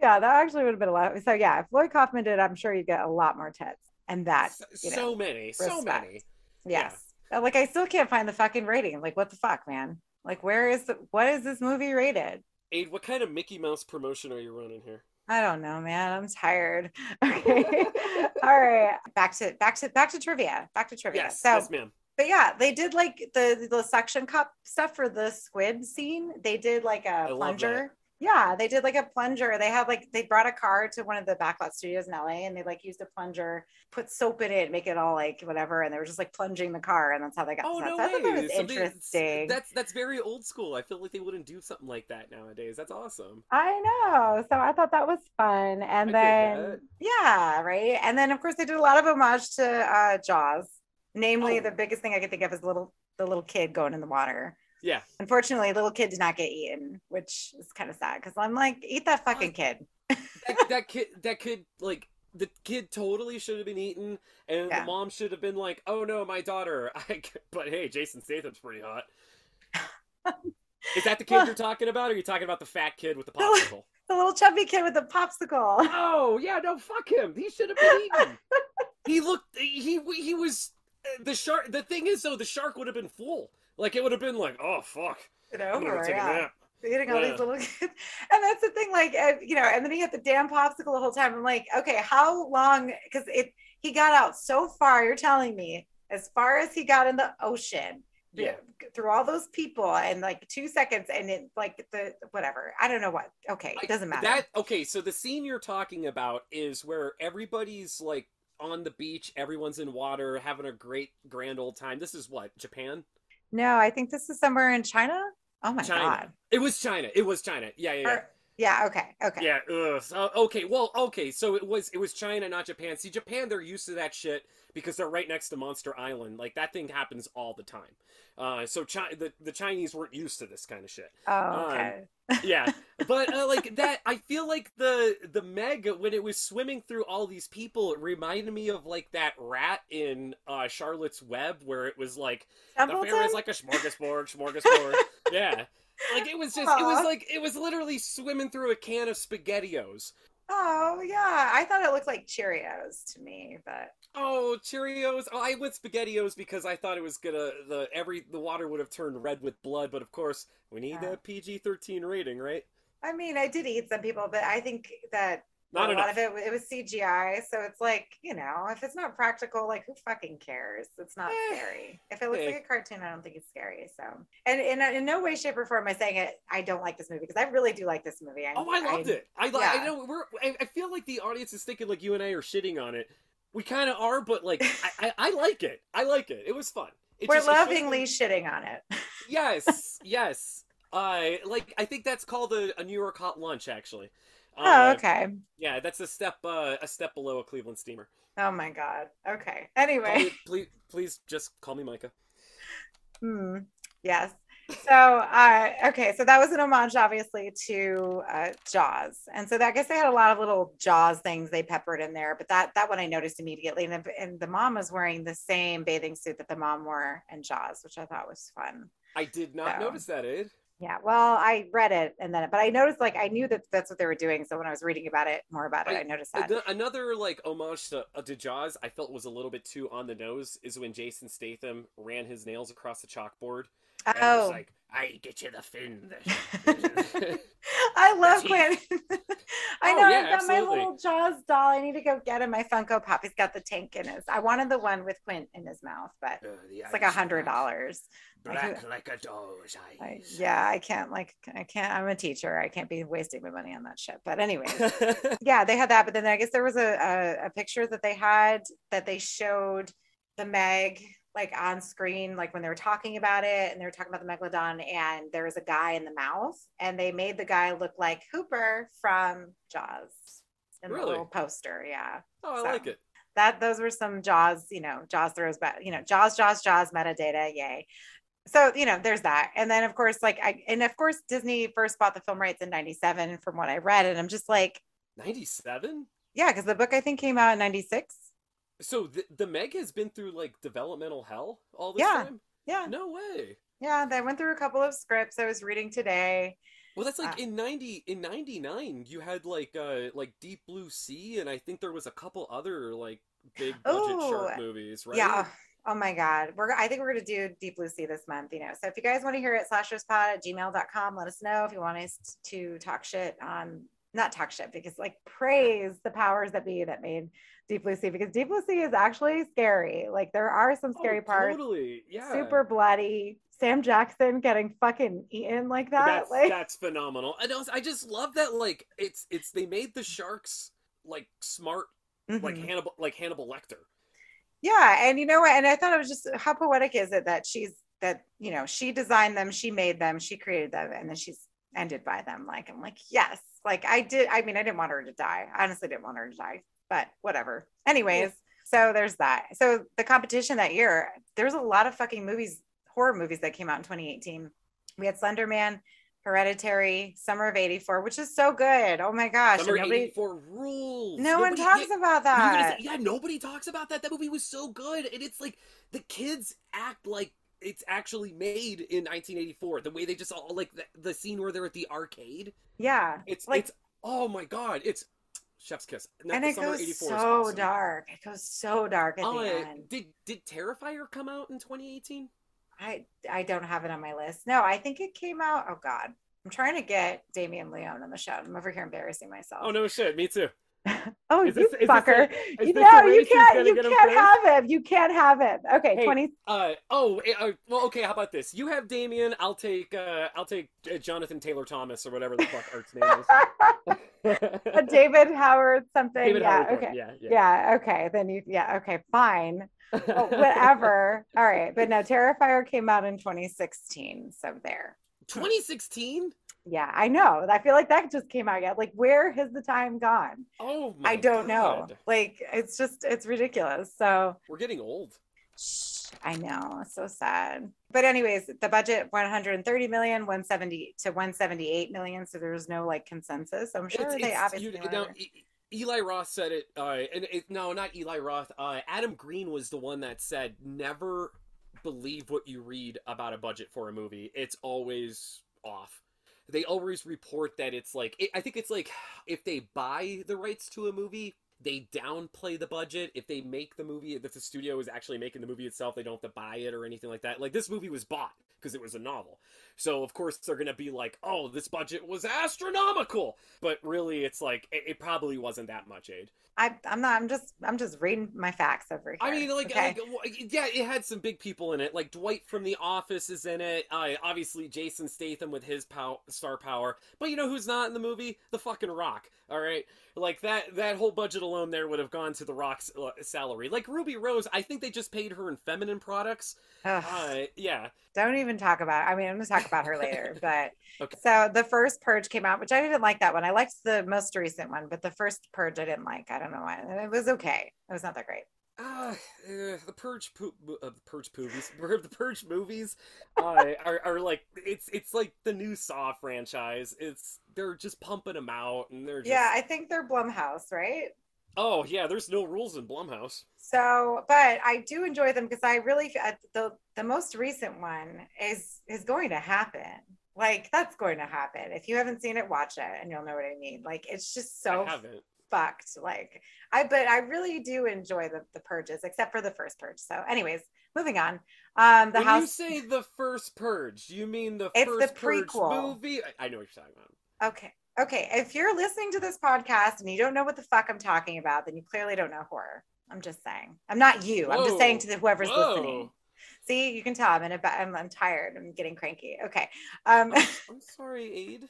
Yeah, that actually would have been a lot. So yeah, if Lloyd Kaufman did, I'm sure you get a lot more tits. And that, So, you know, so many, so many. yes. Uh, Like I still can't find the fucking rating. Like what the fuck, man? Like where is the what is this movie rated? Aid, what kind of Mickey Mouse promotion are you running here? I don't know, man. I'm tired. Okay. All right. Back to back to back to trivia. Back to trivia. Yes, so yes, ma'am. but yeah, they did like the the suction cup stuff for the squid scene. They did like a plunger. Yeah, they did like a plunger. They had like they brought a car to one of the backlot studios in LA and they like used a plunger, put soap in it, make it all like whatever, and they were just like plunging the car, and that's how they got. Oh the no. So I thought that way! was interesting. That's that's very old school. I feel like they wouldn't do something like that nowadays. That's awesome. I know. So I thought that was fun. And I then, yeah, right. And then, of course, they did a lot of homage to uh, Jaws. Namely, Oh. the biggest thing I could think of is little the little kid going in the water. Yeah. Unfortunately, little kid did not get eaten, which is kind of sad because I'm like, eat that fucking kid. That, that kid, that kid, like the kid, totally should have been eaten, and Yeah. the mom should have been like, "Oh no, my daughter." I, but hey, Jason Statham's pretty hot. Is that the kid you're talking about, or are you talking about the fat kid with the popsicle? The little chubby kid with the popsicle. Oh yeah, no, fuck him. He should have been eaten. he looked. He he was uh, the shark. The thing is, though, the shark would have been full. Like it would have been like, oh fuck, You I'm gonna know, a yeah. nap. eating all Yeah. these little kids. And that's the thing, like, uh, you know, and then he had the damn popsicle the whole time. I'm like, okay, how long? Because it, he got out so far. You're telling me, as far as he got in the ocean, Yeah. through all those people, and like two seconds, and it, like, the whatever. I don't know what. Okay, it doesn't matter. That okay, so the scene you're talking about is where everybody's like on the beach, everyone's in water, having a great grand old time. This is what Japan. No, I think this is somewhere in China. Oh my China. god. It was China. It was China. Yeah, yeah. yeah. Or- Yeah. Okay. Okay. Yeah. Ugh. So, okay. Well. Okay. So it was it was China, not Japan. See, Japan, they're used to that shit because they're right next to Monster Island. Like that thing happens all the time. Uh, so Chi- the the Chinese weren't used to this kind of shit. Oh, okay. Yeah, but uh, like that, I feel like the the Meg when it was swimming through all these people, it reminded me of like that rat in uh, Charlotte's Web, where it was like the Templeton? fair is like a smorgasbord, smorgasbord. yeah, like it was just it was like it was literally swimming through a can of spaghettios. Oh yeah, I thought it looked like Cheerios to me, but Oh, Cheerios! Oh, I went Spaghettios because I thought it was gonna the every the water would have turned red with blood, but of course we need Yeah. a PG thirteen rating, right? I mean, I did eat some people, but I think that Not a enough. lot of it it was CGI, so it's like you know, if it's not practical, like who fucking cares? It's not Eh. scary. If it looks Eh. like a cartoon, I don't think it's scary. So, and in, in no way, shape, or form am I saying it. I don't like this movie because I really do like this movie. I, Oh, I loved it. I like. I know we're. I, I feel like the audience is thinking like you and I are shitting on it. We kind of are, but like I, I, I like it. I like it. It was fun. It We're just- lovingly shitting on it. Yes, yes. I like. I think that's called a, a New York hot lunch. Actually. Oh, Uh, okay. Yeah, that's a step. Uh, a step below a Cleveland steamer. Oh my god. Okay. Anyway. me- please, please, just call me Micah. Hmm. Yes. So, uh, okay, so that was an homage, obviously, to uh, Jaws, and so that, I guess they had a lot of little Jaws things they peppered in there. But that that one I noticed immediately, and, the- and the mom was wearing the same bathing suit that the mom wore in Jaws, which I thought was fun. I did not So- notice that, Ed. Yeah, well, I read it, and then but I noticed, like, I knew that that's what they were doing. So when I was reading about it, more about it, I- I noticed that. Another like homage to, uh, to Jaws, I felt was a little bit too on the nose, is when Jason Statham ran his nails across the chalkboard. Oh, like, I get you the fin. I love. Quentin. I Oh, know yeah, I've got absolutely. my little Jaws doll. I need to go get him. My Funko Pop. He's got the tank in his. I wanted the one with Quint in his mouth, but Uh, it's like a hundred dollars. Black who- like a dog's I, yeah, I can't like I can't. I'm a teacher. I can't be wasting my money on that shit. But anyways, yeah, they had that. But then I guess there was a, a a picture that they had that they showed the Meg like on screen, like when they were talking about it, and they were talking about the megalodon, and there was a guy in the mouth, and they made the guy look like Hooper from Jaws in the Really? little poster. Yeah, oh, I So- like it. that those were some Jaws, you know, Jaws throws back, you know, Jaws, Jaws, Jaws metadata, yay. So, you know, there's that. And then of course, like I and of course Disney first bought the film rights in 97 from what I read. And I'm just like, Ninety-seven. yeah, because the book I think came out in 96. So the, the Meg has been through like developmental hell all this Yeah. time. Yeah. No way. Yeah. They went through a couple of scripts I was reading today. Well, that's like Uh, in ninety in ninety nine. You had like uh like Deep Blue Sea, and I think there was a couple other like big budget shark Oh, movies, right? Yeah. Oh my God. We're I think we're gonna do Deep Blue Sea this month, you know. So if you guys want to hear it, slasherspod at gmail.com, let us know if you want us to talk shit on not talk shit because like praise the powers that be that made Deep Blue Sea because Deep Blue Sea is actually scary. Like there are some Oh, scary parts, Totally. Yeah. super bloody. Sam Jackson getting fucking eaten like that. That's like that's phenomenal. And also, I just love that like it's it's they made the sharks like smart like Mhm. Hannibal like Hannibal Lecter. Yeah, and you know what? And I thought it was just how poetic is it that she's that you know she designed them, she made them, she created them, and then she's ended by them. Like I'm like yes, like I did. I mean, I didn't want her to die. I honestly didn't want her to die, but whatever. Anyways, so there's that. So the competition that year, there's a lot of fucking movies, horror movies that came out in 2018. We had Slender Man, Hereditary, Summer of '84, which is so good. Oh my gosh, Summer nobody, '84 rules. no one talks yeah, about I was gonna that. say, yeah, nobody talks about that. That movie was so good, and it's like the kids act like it's actually made in 1984. The way they just all like the, the scene where they're at the arcade. Yeah, It's Like- it's oh my god, it's chef's kiss. No, and it Summer goes 84 so awesome. dark. It goes so dark at Oh, the uh, end. did did Terrifier come out in 2018? I I don't have it on my list. No, I think it came out. Oh God, I'm trying to get Damien Leone on the show. I'm over here embarrassing myself. Oh no shit, me too. Oh, Is you this- is this fucker! a- is you this know a you can't. You can't first? have him. You can't have him. Okay, Hey, twenty. Uh oh, eh, uh, well okay. How about this? You have Damien. I'll take uh I'll take uh, Jonathan Taylor Thomas or whatever the fuck Art's name A is. David Howard something. David yeah. Howard okay. Yeah, yeah. Yeah. Okay. Then you. Yeah. Okay. Fine. Well, oh, whatever. All right. But no, Terrifier came out in 2016. So there. 2016. Yeah, I know. I feel like that just came out yet. Like, where has the time gone? Oh my I don't know. Like, it's just, it's ridiculous. So, We're getting old. I know. So sad. But, anyways, the budget 130 million, 170 to 178 million. So, there was no like consensus. I'm sure It's- they it's- obviously. you- went now, over- Eli Roth said it, uh, and it, no, not Eli Roth. Uh, Adam Green was the one that said, "Never believe what you read about a budget for a movie. It's always off." They always report that it's like it, I think it's like if they buy the rights to a movie, they downplay the budget. If they make the movie, if the studio is actually making the movie itself, they don't have to buy it or anything like that. Like this movie was bought because it was a novel. So of course they're gonna be like, "Oh, this budget was astronomical," but really, it's like it, it probably wasn't that much. Aid. I, I'm not. I'm just. I'm just reading my facts over here. I mean, like, okay? like, yeah, it had some big people in it. Like Dwight from The Office is in it. Uh, obviously, Jason Statham with his pow- star power. But you know who's not in the movie? The fucking Rock. All right, like that. That whole budget alone there would have gone to the Rock's uh, salary. Like Ruby Rose, I think they just paid her in feminine products. Uh, yeah. don't even talk about. It. I mean, I'm gonna talk about her later. But Okay. so the first Purge came out, which I didn't like that one. I liked the most recent one, but the first Purge I didn't like. I don't know why. It was okay. It was not that great. Uh, uh, the Purge, po- uh, the Purge movies, the Purge movies, uh, are, are like it's it's like the new Saw franchise. It's they're just pumping them out, and they're just Yeah, I think they're Blumhouse, right? Oh yeah, there's no rules in Blumhouse. So, but I do enjoy them because I really uh, the the most recent one is is going to happen. Like that's going to happen. If you haven't seen it, watch it, and you'll know what I mean. Like it's just so fucked. Like I, but I really do enjoy the the purges, except for the first purge. So, anyways, moving on. Um, the when house. you say the first Purge, you mean the It's the first Purge prequel. movie? I, I know what you're talking about. Okay. Okay. If you're listening to this podcast and you don't know what the fuck I'm talking about, then you clearly don't know horror. I'm just saying. I'm not you. I'm just saying to the, whoever's Whoa. listening. See, you can tell I'm in a. I'm, I'm tired. I'm getting cranky. Okay. Um, I'm sorry, Aid.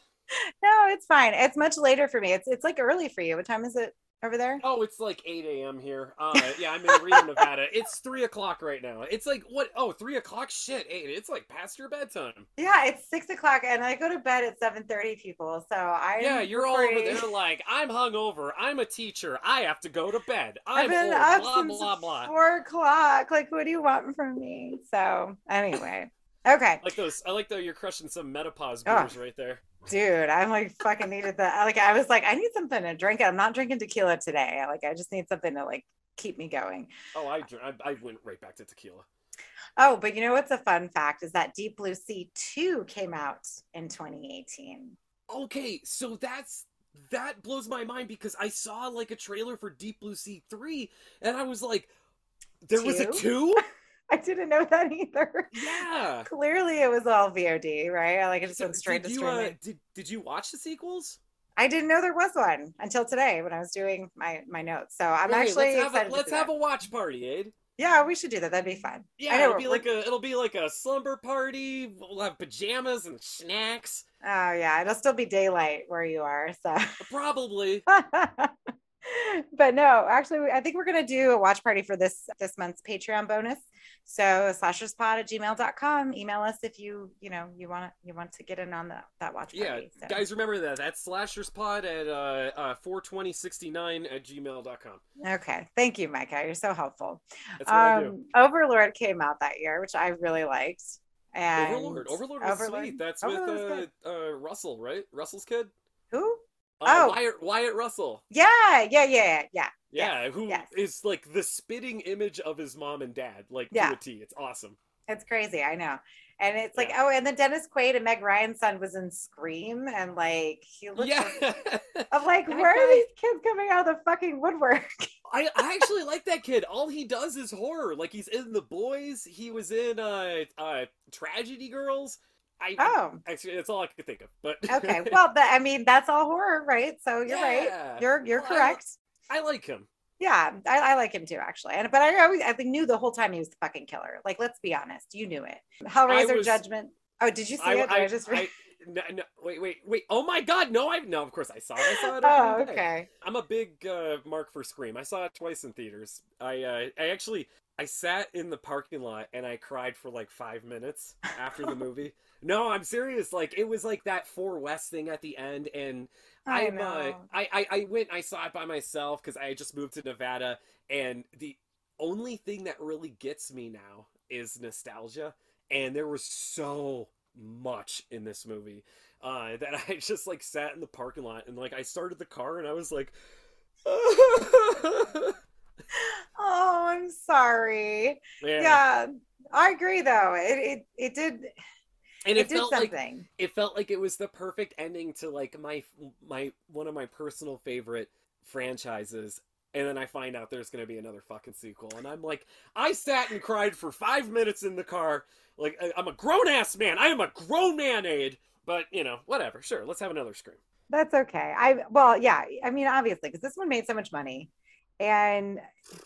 no, it's fine. It's much later for me. It's it's like early for you. What time is it over there? Oh, it's like 8 a.m. here. Uh, yeah, I'm in Reno, Nevada. It's 3 o'clock right now. It's like, what? Oh, 3 o'clock? Shit, 8. It's like past your bedtime. Yeah, it's six o'clock, and I go to bed at seven thirty. People, so I yeah, you're all over there like, I'm hungover. I'm a teacher. I have to go to bed. I'm I've been old. up blah, since blah, blah. four o'clock. Like, what do you want from me? So, anyway, okay, I like those. I like though you're crushing some Metapause Ah. beers right there. Dude, I'm like fucking needed that. Like, I was like, I need something to drink. I'm not drinking tequila today. Like, I just need something to like keep me going. Oh, I, I I went right back to tequila. Oh, but you know what's a fun fact is that Deep Blue Sea 2 came out in 2018. Okay, so that's that blows my mind because I saw like a trailer for Deep Blue Sea 3 and I was like there was a 2? I didn't know that either. yeah. Clearly, it was all VOD, right? I like it just So went straight to you streaming. uh, did did you watch the sequels? I didn't know there was one until today when I was doing my my notes. So I'm actually let's have a, let's have a watch party, Aid. Yeah, we should do that. That'd be fun. Yeah, it'll be like a it'll be like a slumber party. We'll have pajamas and snacks. Oh yeah, it'll still be daylight where you are. So, Probably. but no, actually, I think we're gonna do a watch party for this this month's Patreon bonus. So slasherspod at gmail.com. Email us if you you know you want to you want to get in on that that watch Yeah, party. So. guys, remember that. That's slasherspod at uh, uh, 42069 at gmail.com. Okay, thank you, Micah. You're so helpful. That's what I do. Um, Overlord came out that year, which I really liked. And Overlord. Overlord was sweet. That's Overlord with uh, uh, Russell, right? Russell's kid? Who? Uh, Oh. Wyatt, Wyatt Russell. Yeah, yeah, yeah, yeah. Yeah, who is yes. like the spitting image of his mom and dad, like Yeah. to a T. It's awesome. It's crazy, I know. And it's like, Yeah. oh, and then Dennis Quaid and Meg Ryan's son was in Scream, and like he looks. yeah. I'm like, where guy- are these kids coming out of the fucking woodwork? I, I actually like that kid. All he does is horror. Like he's in The Boys. He was in uh uh Tragedy Girls. I Oh, actually that's all I could think of. But okay. Well, that I mean, that's all horror, right? So you're right. You're you're Well, correct. I like him. Yeah, I, I like him too, actually. And but I always I knew the whole time he was the fucking killer. Like, let's be honest, you knew it. Hellraiser was- Judgment. Oh, did you see I, it? I, I, just I, no, no, wait, wait, wait. Oh my God! No, I no. Of course, I saw it. I saw it. oh, okay. I'm a big uh, mark for Scream. I saw it twice in theaters. I uh, I actually I sat in the parking lot and I cried for like five minutes after the movie. No, I'm serious. Like it was like that Four West thing at the end, and I I'm uh. I, I I went I saw it by myself because I had just moved to Nevada, and the only thing that really gets me now is nostalgia, and there was so much in this movie uh, that I just like sat in the parking lot and like I started the car and I was like. Oh, I'm sorry. yeah. Yeah, I agree though. It it it did and it, it, did felt like something. it felt like it was the perfect ending to like my my one of my personal favorite franchises and then i find out there's going to be another fucking sequel and i'm like i sat and cried for five minutes in the car like i'm a grown-ass man i am a grown man aid but you know whatever sure let's have another scream That's okay. I well, yeah. I mean, obviously, because this one made so much money, and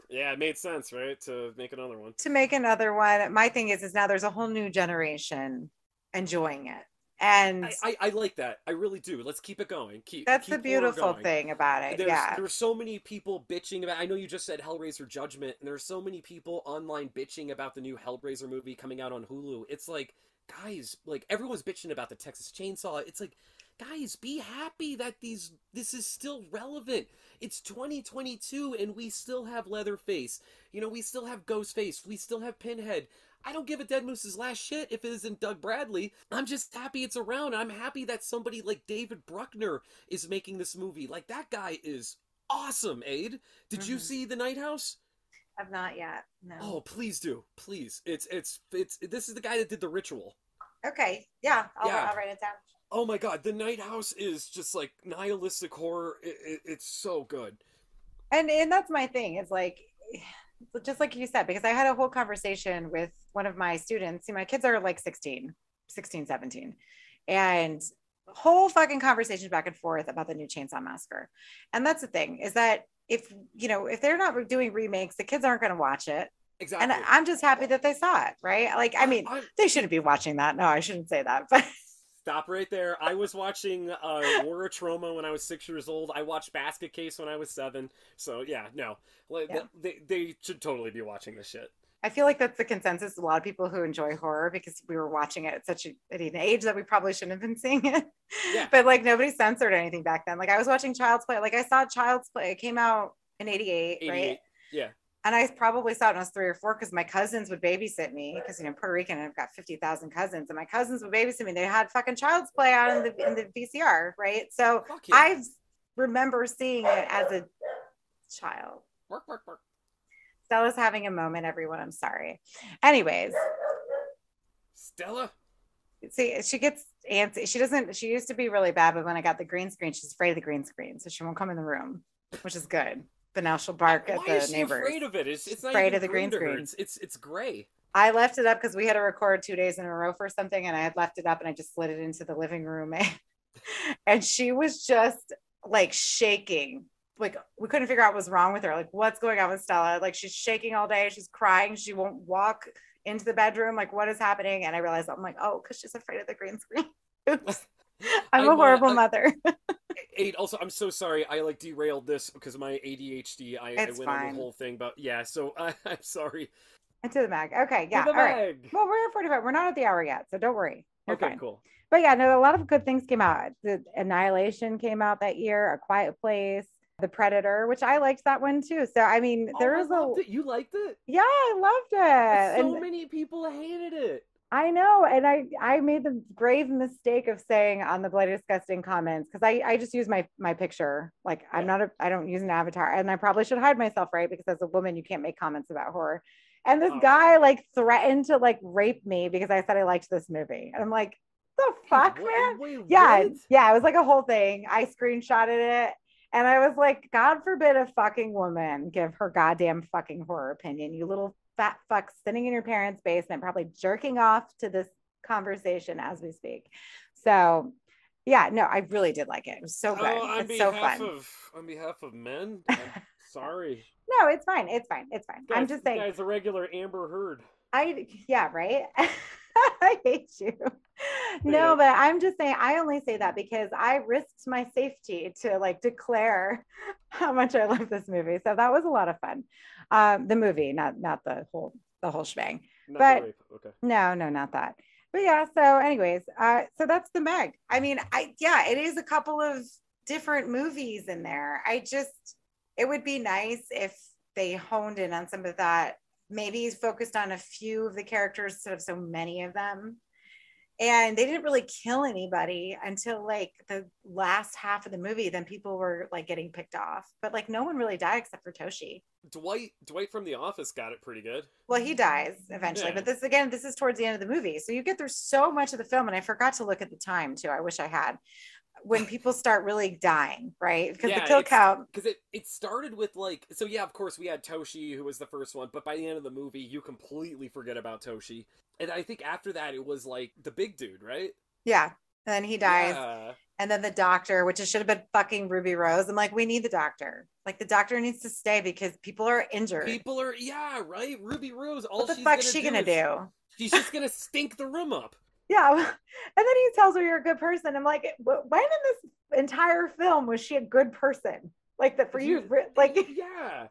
yeah it made sense right to make another one to make another one, my thing is, is now there's a whole new generation enjoying it, and I, I, I like that i really do let's keep it going keep that's keep the beautiful thing about it. There's, yeah, there's so many people bitching about. I know you just said Hellraiser Judgment, and there's so many people online bitching about the new Hellraiser movie coming out on Hulu. It's like, guys, like everyone's bitching about the Texas Chainsaw. It's like, guys, be happy that these this is still relevant. It's 2022, and we still have Leatherface. You know, we still have Ghostface. We still have Pinhead. I don't give a Dead Moose's last shit if it isn't Doug Bradley. I'm just happy it's around. I'm happy that somebody like David Bruckner is making this movie. Like that guy is awesome, Aid. Did you Mhm. see The Night House? I've not yet. No. Oh, please do. Please. It's it's it's this is the guy that did The Ritual. Okay. Yeah. I'll, Yeah. I'll write it down. Oh my god, The Night House is just like nihilistic horror. It, it, it's so good. and and that's my thing it's like just like you said because i had a whole conversation with one of my students see my kids are like 16 16 17 and whole fucking conversation back and forth about the new chainsaw massacre and that's the thing is that if you know if they're not doing remakes the kids aren't going to watch it Exactly. and i'm just happy that they saw it right like i mean I'm- they shouldn't be watching that no i shouldn't say that but Stop right there. I was watching uh, War of Trauma when I was six years old. I watched Basket Case when I was seven. So yeah, no, Like, Yeah. They, they should totally be watching this shit. I feel like that's the consensus. A lot of people who enjoy horror because we were watching it at such a, at an age that we probably shouldn't have been seeing it. Yeah. But like nobody censored anything back then. Like I was watching Child's Play. Like I saw Child's Play. It came out in '88, right? 88. Yeah. And I probably saw it when I was three or four because my cousins would babysit me because you know Puerto Rican and I've got fifty thousand cousins and my cousins would babysit me. They had fucking Child's Play on in the in the VCR, right? So yeah. I remember seeing it as a child. Work, work, work. Stella's having a moment, everyone. I'm sorry. Anyways, Stella. see, she gets antsy. She doesn't, she used to be really bad, but when I got the green screen, she's afraid of the green screen. So she won't come in the room, which is good. But now she'll bark at Why the is she neighbors. afraid of it? It's, it's not Afraid of the green screen. It's, it's it's gray. I left it up because we had to record two days in a row for something, and I had left it up and I just slid it into the living room. And she was just like shaking. Like we couldn't figure out what was wrong with her. Like, what's going on with Stella? Like she's shaking all day. She's crying. She won't walk into the bedroom. Like, what is happening? And I realized I'm like, oh, because she's afraid of the green screen. I'm, a uh, horrible I- mother. Aid, also, I'm so sorry. I like derailed this because of my ADHD. I, I went on the whole thing, but yeah. So I, I'm sorry. Into the mag. Okay. Yeah. To All the right. Well, we're at 45. We're not at the hour yet. So don't worry. You're Okay, fine. cool. But yeah, no, a lot of good things came out. The Annihilation came out that year, A Quiet Place, The Predator, which I liked that one too. So I mean, there oh, was a it. You liked it? yeah, I loved it. so and many people hated it. I know, and I I made the grave mistake of saying on the bloody disgusting comments because I I just use my my picture. Like I'm not a I don't use an avatar, and I probably should hide myself, right? Because as a woman, you can't make comments about horror. And this Oh. guy like threatened to like rape me because I said I liked this movie, and I'm like, the fuck, Wait, man. wait, yeah what? yeah it was like a whole thing i screenshotted it and i was like god forbid a fucking woman give her goddamn fucking horror opinion you little fat fuck sitting in your parents basement probably jerking off to this conversation as we speak. So yeah no i really did like it. It was so good Oh, it's so behalf fun. of on behalf of men, I'm sorry. no it's fine. It's fine. It's fine. I'm just saying guys, a regular Amber Heard. I yeah, right. I hate you. No, but I'm just saying, I only say that because I risked my safety to like declare how much I love this movie. So that was a lot of fun. Um, the movie, not not the whole the whole shebang. Not But- Okay. No, no, not that. But yeah, so anyways, uh, so that's the Meg. I mean, I yeah, it is a couple of different movies in there. I just it would be nice if they honed in on some of that, maybe focused on a few of the characters instead of so many of them. And they didn't really kill anybody until like the last half of the movie. Then people were like getting picked off, but like no one really died except for Toshi. Dwight Dwight from The Office got it pretty good. Well, he dies eventually, Yeah. but this again, this is towards the end of the movie. So you get through so much of the film, and I forgot to look at the time too. I wish I had. When people start really dying, right? Because Yeah, the kill count, because it it started with like so yeah of course we had Toshi who was the first one but by the end of the movie you completely forget about Toshi and I think after that it was like the big dude right yeah. And then he dies, yeah. and then the doctor, which it should have been fucking Ruby Rose. I'm like, we need the doctor. Like the doctor needs to stay because people are injured. people are yeah right Ruby Rose all what the she's fuck's gonna she do gonna do? she's just gonna stink the room up Yeah. And then he tells her you're a good person. I'm like, "Wh- when in this entire film was she a good person? Like that for you, like yeah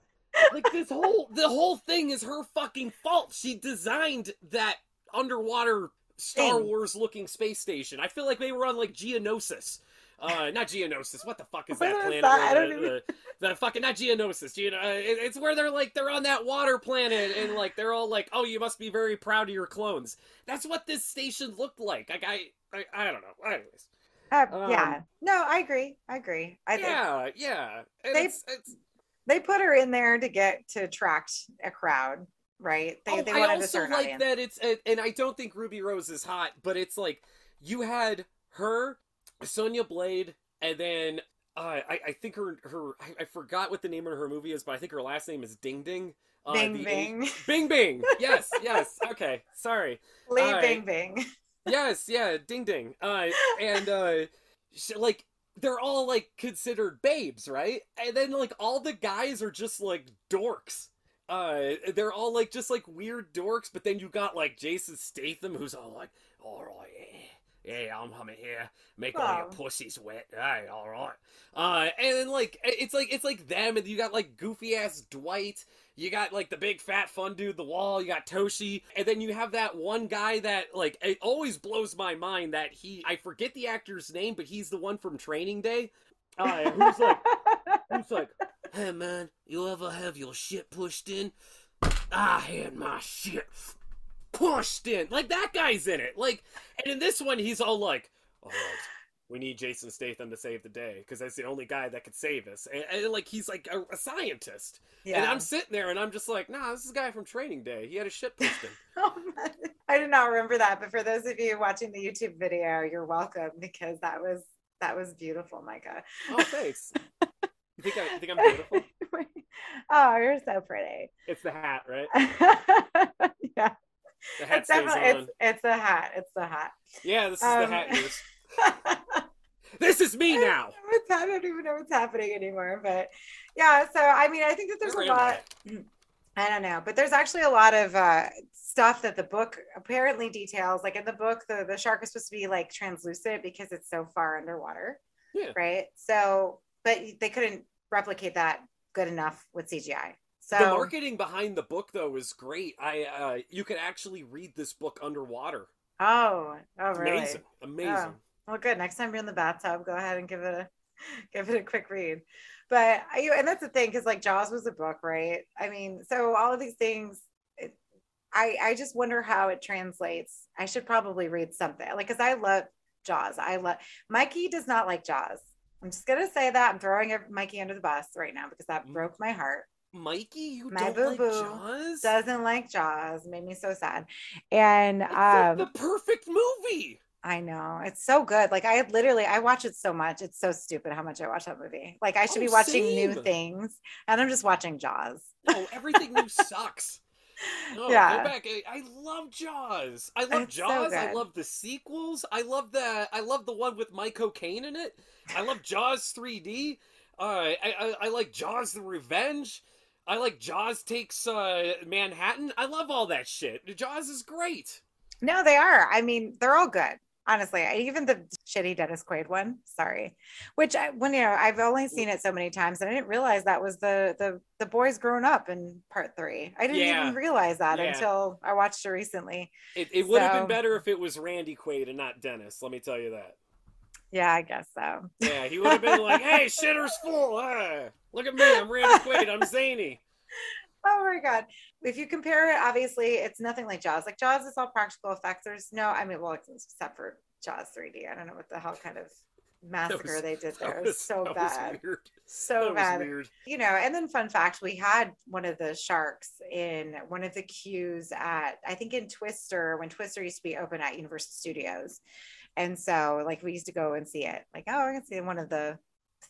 like this whole the whole thing is her fucking fault she designed that underwater Star. Wars looking space station I feel like they were on like Geonosis uh not Geonosis what the fuck is that is planet that? I don't the, even- the, the fucking not Geonosis Geon, uh, it- it's where they're like they're on that water planet and like they're all like oh you must be very proud of your clones that's what this station looked like like I I, I don't know anyways uh, Um, yeah. No, I agree. I agree. I think yeah yeah And They- it's, it's they put her in there to get to attract a crowd, right? They, Oh, they I also like audience. that it's and I don't think Ruby Rose is hot, but it's like you had her, Sonya Blade, and then uh, I I think her her I, I forgot what the name of her movie is, but I think her last name is Ding Ding. Uh, Bing Bing. Bing Bing. Yes, yes. Okay, sorry. Lee right. Bing Bing. Yes, yeah, Ding Ding. Uh, and uh, sh- like they're all like considered babes, right? And then like all the guys are just like dorks. Uh, they're all like just like weird dorks, but then you got like Jason Statham, who's all like, "All right, yeah, I'm coming here, make all your Oh. pussies wet." Hey, all right. Uh, and then like it's like it's like them, and you got like goofy ass Dwight. You got like the big fat fun dude, the wall. You got Toshi, and then you have that one guy that like it always blows my mind that he I forget the actor's name, but he's the one from Training Day. Uh, who's like who's like, hey man, you ever have your shit pushed in? I had my shit pushed in. Like that guy's in it. Like, and in this one, he's all like, oh, all right. We need Jason Statham to save the day because that's the only guy that could save us. And, and, like he's like a, a scientist, and. I'm sitting there and I'm just like, nah, this is a guy from Training Day. He had a shit pushed in. Oh I did not remember that, but for those of you watching the YouTube video, you're welcome because that was that was beautiful, Micah. Oh, thanks. You think I you think I'm beautiful? oh, you're so pretty. It's the hat, right? yeah, The hat it's definitely it's it's a hat. It's a hat. Yeah, this is Um, the hat use. This is me now. I don't even know what's happening anymore. But yeah, so I mean, I think that there's a lot. I don't know, but there's actually a lot of uh, stuff that the book apparently details. Like in the book, the, the shark is supposed to be like translucent because it's so far underwater. Yeah. Right. So, but they couldn't replicate that good enough with CGI. So, The marketing behind the book though is great. I uh you could actually read this book underwater. oh, oh, really? Amazing. Amazing. Oh. Well, good. Next time you're in the bathtub, go ahead and give it a give it a quick read. But I, and that's the thing, because like Jaws was a book, right? I mean, so all of these things, it, I I just wonder how it translates. I should probably read something like because I love Jaws. I love Mikey does not like Jaws. I'm just gonna say that I'm throwing Mikey under the bus right now because that Mm. broke my heart. Mikey, you My don't like Jaws? Doesn't like Jaws. Made me so sad. And It's um, the perfect movie. I know it's so good. Like I literally, I watch it so much. It's so stupid how much I watch that movie. Like I should Oh, be watching new things, and I'm just watching Jaws. No, everything new sucks. No, Yeah. go back. I, I love Jaws. I love It's so Jaws. I love the sequels. I love the I love the one with Michael Caine in it. I love Jaws 3D. Uh, I, I I like Jaws the Revenge. I like Jaws takes uh, Manhattan. I love all that shit. Jaws is great. No, they are. I mean, they're all good. Honestly, I, even the shitty Dennis Quaid one. Sorry, which I, when you know I've only seen it so many times, and I didn't realize that was the the the boys grown up in part three. I didn't Yeah. even realize that Yeah. until I watched it recently. It, it would have been better if it was Randy Quaid and not Dennis. Let me tell you that. Yeah, I guess so. Yeah, he would have been like, "Hey, shitter's full. Ah, look at me, I'm Randy Quaid. I'm zany." Oh my god! If you compare it, obviously it's nothing like Jaws. Like Jaws is all practical effects. There's no, I mean, well, except for Jaws 3D. I don't know what the hell kind of massacre was- they did there. It was, so bad, so that bad. weird. you know and then fun fact we had one of the sharks in one of the queues at i think in twister when twister used to be open at universal studios and so like we used to go and see it like oh i can see one of the,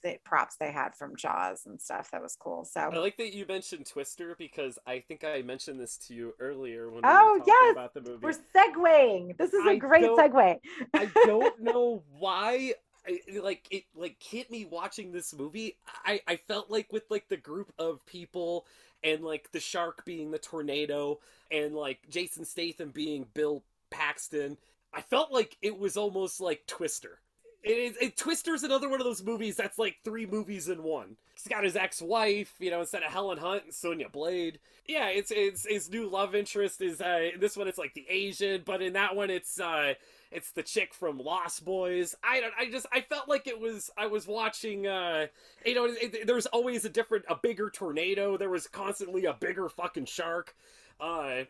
the props they had from jaws and stuff that was cool so I like that you mentioned Twister because I think I mentioned this to you earlier when we Oh, were talking yes! about the movie. we're segueing this is a I great segue I don't know why. I, like it, like hit me watching this movie. I I felt like with like the group of people and like the shark being the tornado and like Jason Statham being Bill Paxton. I felt like it was almost like Twister. It, it, Twister's another one of those movies that's like three movies in one. He's got his ex-wife, you know, instead of Helen Hunt and Sonya Blade. Yeah, it's it's his new love interest is uh in this one it's like the Asian, but in that one it's uh it's the chick from Lost Boys. I don't. I just. I felt like it was. I was watching. uh You know, it, there was always a different, a bigger tornado. There was constantly a bigger fucking shark. Uh,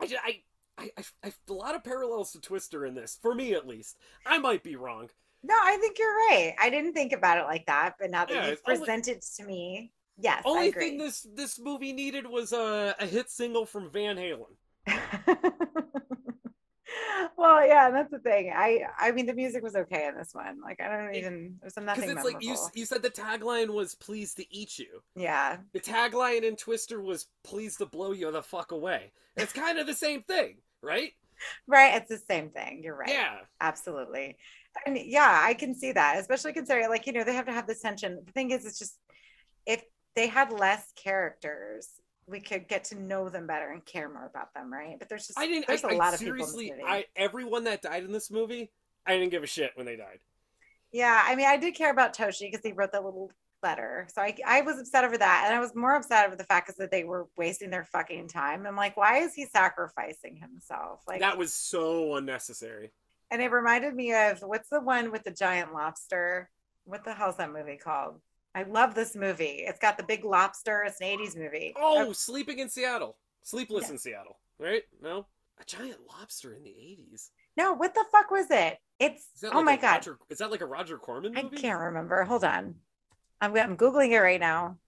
I just. I. I, I, I a lot of parallels to Twister in this, for me at least. I might be wrong. No i think you're right i didn't think about it like that but now that Yeah, you've it's only- to me yes I Only thing this this movie needed was a, a hit single from Van Halen. well, yeah, that's the thing. I I mean the music was okay in this one. Like I don't It- even there's Because nothing it's memorable. like you you said the tagline was "Pleased to eat you." yeah. The tagline in Twister was "Pleased to blow you the fuck away." It's kind of the same thing, right? Right. It's the same thing. You're right. Yeah. Absolutely. And yeah, I can see that, especially considering like, you know, they have to have this tension. The thing is, it's just if they had less characters, we could get to know them better and care more about them, right? But there's just I didn't. there's I, a I lot of seriously, people in this movie. I everyone that died in this movie, I didn't give a shit when they died. Yeah, I mean, I did care about Toshi because he wrote that little letter. So I, I was upset over that. And I was more upset over the fact is that they were wasting their fucking time. I'm like, why is he sacrificing himself? Like that was so unnecessary. And it reminded me of what's the one with the giant lobster? What the hell's that movie called? I love this movie. It's got the big lobster. It's an 80s movie. Oh, Sleeping in Seattle, Sleepless Yeah. in Seattle, right? No, a giant lobster in the eighties. no, what the fuck was it? It's oh like my god. Roger, is that like a Roger Corman I can't remember. Hold on. I'm, I'm Googling it right now.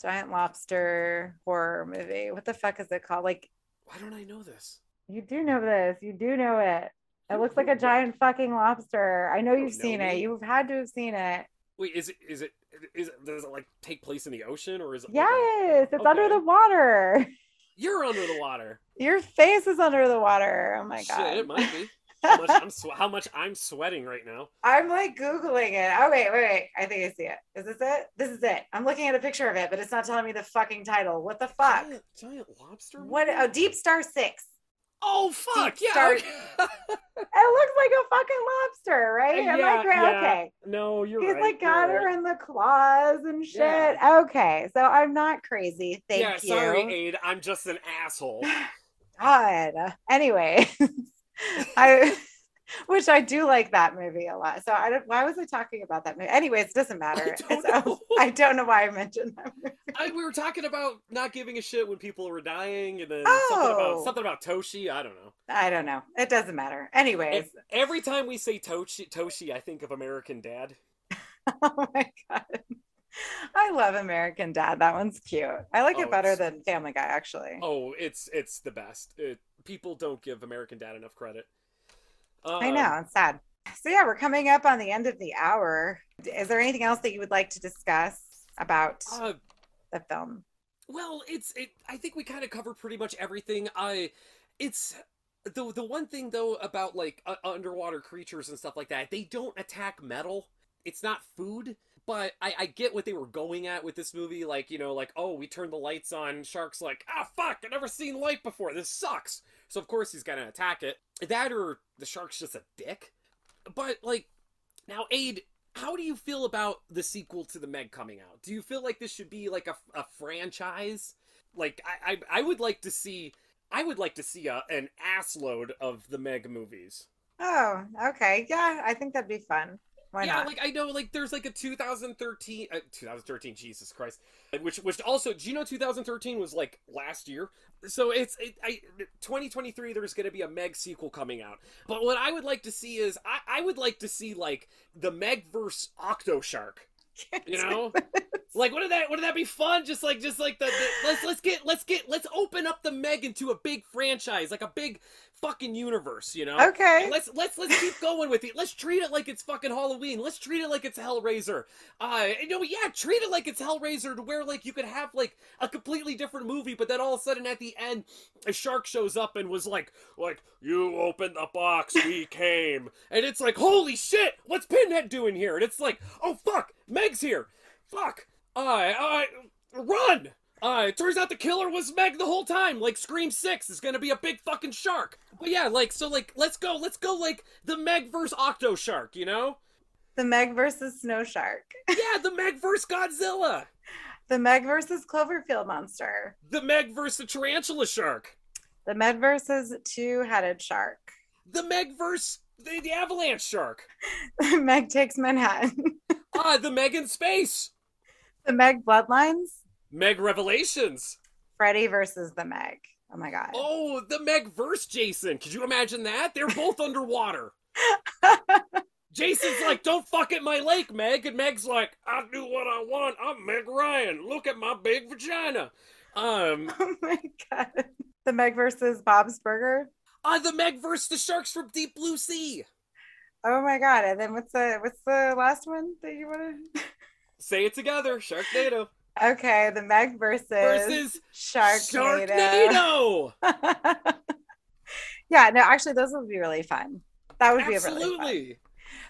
Giant lobster horror movie. What the fuck is it called? Like, Why don't I know this? you do know this. You do know it. It looks like a giant fucking lobster. I know You you've know seen it. me. You've had to have seen it. Wait, is it is it is it does it like take place in the ocean or is it? like a- Yes, it's under the water. You're under the water. Your face is under the water. Oh my god. Shit, it might be. How much I'm swe- how much I'm sweating right now. I'm like Googling it. Oh, wait, wait, wait. I think I see it. Is this it? This is it. I'm looking at a picture of it, but it's not telling me the fucking title. What the fuck? Giant, giant lobster. What? Oh, Deep Star 6. Oh fuck! Yeah. Star- okay. It looks like a fucking lobster, right? Am Yeah, I correct? yeah. Okay. No, you're He's right. like got you're her right. in the claws and shit. Yeah. Okay. So I'm not crazy. Thank yeah, you. sorry, Aid. I'm just an asshole. God. Anyway, I which I do like that movie a lot. So I don't why was I talking about that movie? Anyways, it doesn't matter. don't It's- know. I don't know why I mentioned that movie. I, we were talking about not giving a shit when people were dying, and then something about Oh. something about Toshi. I don't know. I don't know. It doesn't matter. Anyways. Ev- Every time we say Toshi, Toshi, I think of American Dad. Oh my god. I love American Dad. That one's cute. I like Oh, it better than Family Guy, actually. Oh, it's it's the best. It, people don't give American Dad enough credit. I Um, know. It's sad. So yeah, we're coming up on the end of the hour. Is there anything else that you would like to discuss about Uh, the film? Well, it's it. I think we kind of covered pretty much everything. I, it's the the one thing though about like uh, underwater creatures and stuff like that. They don't attack metal. It's not food. But I, I get what they were going at with this movie. Like you know, like oh, we turned the lights on. Sharks like ah fuck, I've never seen light before. This sucks. So of course he's gonna attack it. That or the shark's just a dick. But like, now Aid, how do you feel about the sequel to the Meg coming out? Do you feel like this should be like a, a franchise? Like I, I I would like to see I would like to see a, an assload of the Meg movies. Oh, okay. Yeah, I think that'd be fun. Why yeah, not? like I know, like there's like a 2013, uh, 2013, Jesus Christ, which which also, do you know 2013 was like last year? So it's it, I 2023. There's going to be a Meg sequel coming out, but what I would like to see is I I would like to see like the Meg verse Octo Shark. You know, like wouldn't that wouldn't that be fun? Just like just like the, the let's let's get let's get let's open up the Meg into a big franchise, like a big fucking universe. You know, okay. let's let's let's keep going with it. Let's treat it like it's fucking Halloween. Let's treat it like it's Hellraiser. Uh, you know, yeah, treat it like it's Hellraiser to where like you could have like a completely different movie, but then all of a sudden at the end, a shark shows up and was like, like you opened the box, we came, and it's like, holy shit, what's Pinhead doing here? And it's like, oh fuck, Meg's here, fuck, uh, uh, run. Uh, it turns out the killer was Meg the whole time. Like Scream Six is gonna be a big fucking shark. But yeah, like so, like let's go, let's go, like the Meg versus Octo Shark. You know? The Meg versus Snow Shark. Yeah, the Meg versus Godzilla. The Meg versus Cloverfield Monster. The Meg versus the Tarantula Shark. The Meg versus Two Headed Shark. The Meg versus the, the Avalanche Shark. Meg takes Manhattan. Ah, the Meg in space. the Meg Bloodlines. Meg Revelations. Freddy versus the Meg. Oh my god. Oh, the Meg versus Jason. Could you imagine that? They're both underwater. Jason's like, don't fuck at my lake, Meg. And Meg's like, I do what I want. I'm Meg Ryan. Look at my big vagina. Um, oh my god. The Meg versus Bob's Burger. uh, the Meg versus the sharks from Deep Blue Sea. Oh my god. And then what's the what's the last one that you want to Say it together. Sharknado. Okay, the Meg versus, Versus Sharknado. Sharknado. yeah, no, actually those would be really fun. That would be really fun. Absolutely.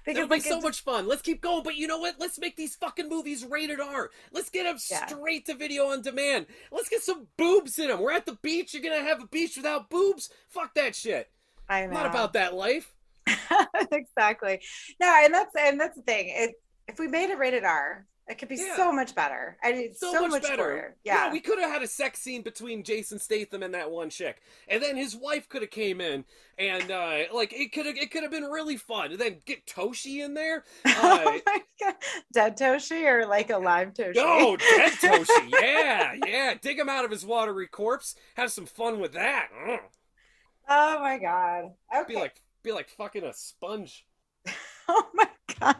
That would be so much fun. Let's keep going. But you know what? Let's make these fucking movies rated R. Let's get them Yeah. straight to video on demand. Let's get some boobs in them. We're at the beach. You're going to have a beach without boobs? Fuck that shit. I I'm know. not about that life. exactly. No, and that's and that's the thing. It if we made it rated R, it could be Yeah. so much better. I mean, So, so, much, better. cooler. Yeah. we could have had a sex scene between Jason Statham and that one chick, and then his wife could have came in, and uh, like it could have it could have been really fun. And then get Toshi in there. Uh, oh my god. Dead Toshi or like a live Toshi? Oh, dead Toshi. Yeah, yeah. Dig him out of his watery corpse. Have some fun with that. Ugh. Oh my god. Okay. Be like be like fucking a sponge oh my god.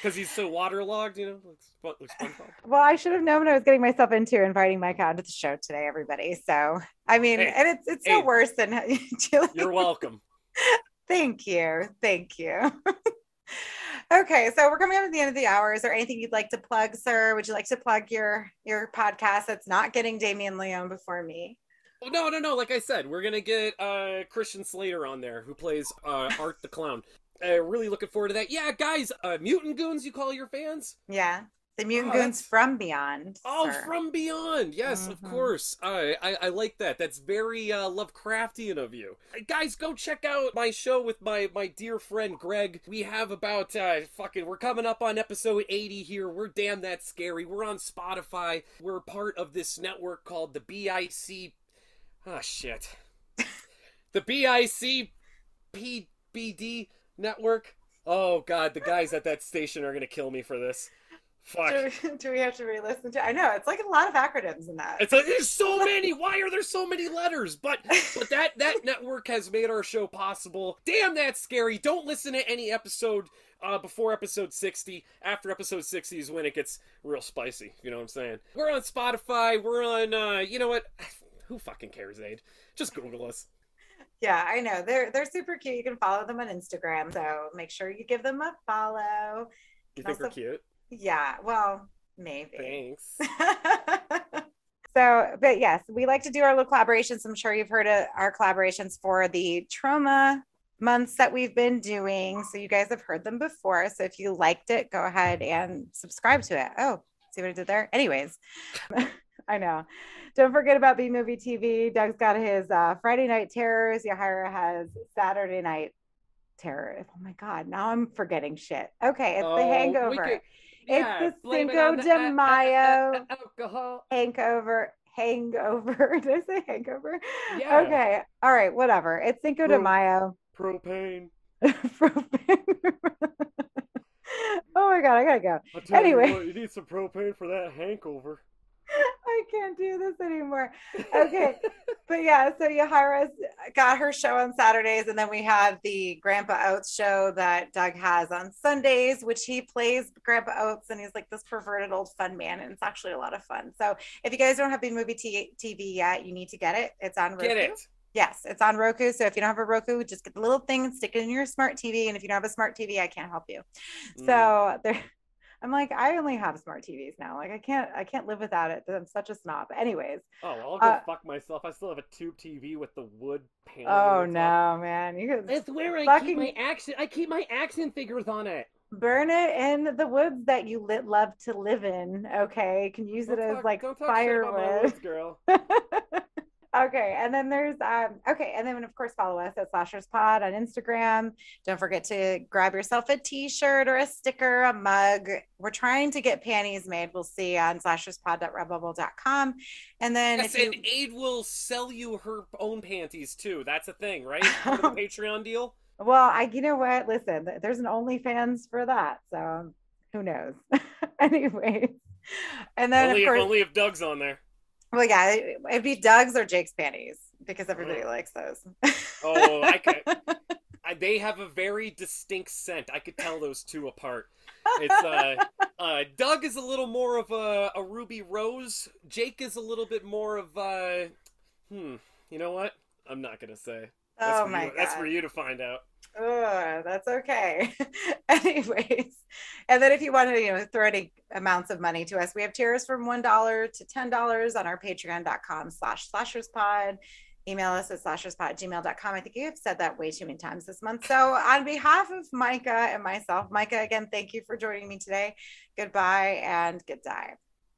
Because he's so waterlogged, you know, like SpongeBob. Well, I should have known what I was getting myself into inviting Mike out to the show today, everybody. So I mean, Hey, and it's it's no worse than Julie. You're welcome. Thank you. Thank you. okay, so we're coming up at the end of the hour. Is there anything you'd like to plug, sir? Would you like to plug your your podcast that's not getting Damien Leone before me? Oh, no, no, no. Like I said, we're gonna get uh Christian Slater on there, who plays uh Art the Clown. Uh, really looking forward to that. Yeah, guys, uh, Mutant Goons, you call your fans? Yeah. The Mutant Oh, Goons that's- from Beyond. Oh, sir. from Beyond. Yes, of Mhm. course. I, I I like that. That's very uh, Lovecraftian of you. Uh, Guys, go check out my show with my my dear friend Greg. We have about uh fucking we're coming up on episode 80 here. We're damn that scary. We're on Spotify. We're part of this network called the BIC Oh shit. the BIC PBD network. Oh god, the guys at that station are going to kill me for this. Fuck. Do, do we have to re-listen to? I know it's like a lot of acronyms in that. It's like there's so many. Why are there so many letters? But but that that network has made our show possible. Damn, that's scary. Don't listen to any episode uh, before episode 60. After episode 60 is when it gets real spicy. You know what I'm saying? We're on Spotify. We're on. Uh, you know what? Who fucking cares, Aid? Just Google us. Yeah, I know. They're they're super cute. You can follow them on Instagram. So make sure you give them a follow. You think we're cute? Yeah, well, maybe. Thanks. so, but yes, we like to do our little collaborations. I'm sure you've heard of our collaborations for the trauma months that we've been doing. So you guys have heard them before. So if you liked it, go ahead and subscribe to it. Oh, see what I did there? Anyways. I know. Don't forget about B Movie TV. Doug's got his uh, Friday Night Terrors. Yahira has Saturday Night Terror. Oh my God, now I'm forgetting shit. Okay, it's Oh, the Hangover. could- yeah, it's the blame it Cinco de a- a- a- Mayo alcohol. Hangover. Hangover. Did I say hangover? Yeah. Okay. All right. Whatever. It's Cinco de Mayo. Propane. Propane. oh my God, I gotta go. Anyway. you what, you need some propane for that hangover. I can't do this anymore. Okay. but yeah, so Yahira's got her show on Saturdays, and then we have the Grandpa Oates show that Doug has on Sundays, which he plays Grandpa Oates, and he's like this perverted old fun man, and it's actually a lot of fun. So if you guys don't have the movie T- TV yet, you need to get it. It's on Roku. Get it. Yes, it's on Roku. So if you don't have a Roku, just get the little thing and stick it in your smart TV. And if you don't have a smart TV, I can't help you. Mm. So there, I'm like, I only have smart TVs now. Like I can't, I can't live without it. I'm such a snob. Anyways, Oh, well, I'll go Uh, fuck myself. I still have a tube TV with the wood panel. oh on the top. no, man, you could It's where I Fucking- keep my action. I keep my action figures on it. burn it in the woods that you lit, love to live in. Okay, you can use it Don't as talk- like don't talk shit about my firewood. woods, girl. okay, and then there's um okay, and then of course follow us at Slashers Pod on Instagram. Don't forget to grab yourself a t-shirt or a sticker, a mug. We're trying to get panties made. We'll see on slasherspod.redbubble.com. And then Yes, if you and Aid will sell you her own panties too. That's a thing, right? The Patreon deal. well, I you know what? Listen, there's an OnlyFans for that, so who knows? anyway. and then only of course, if only if Doug's on there. Well, yeah, it- it'd be Doug's or Jake's panties because everybody Oh. likes those. Oh, I could. I, they have a very distinct scent. I could tell those two apart. It's uh, uh, Doug is a little more of a, a ruby rose. Jake is a little bit more of uh, hmm. You know what? I'm not gonna say. That's oh for my you, god, That's for you to find out. Ugh, that's okay. Anyways, and then if you want to, you know, throw any amounts of money to us, we have tiers from one dollar to ten dollars on our patreon.com slash slasherspod. Email us at slasherspod gmail.com. I think you have said that way too many times this month. So on behalf of Micah and myself, Micah, again, thank you for joining me today. Goodbye and good day.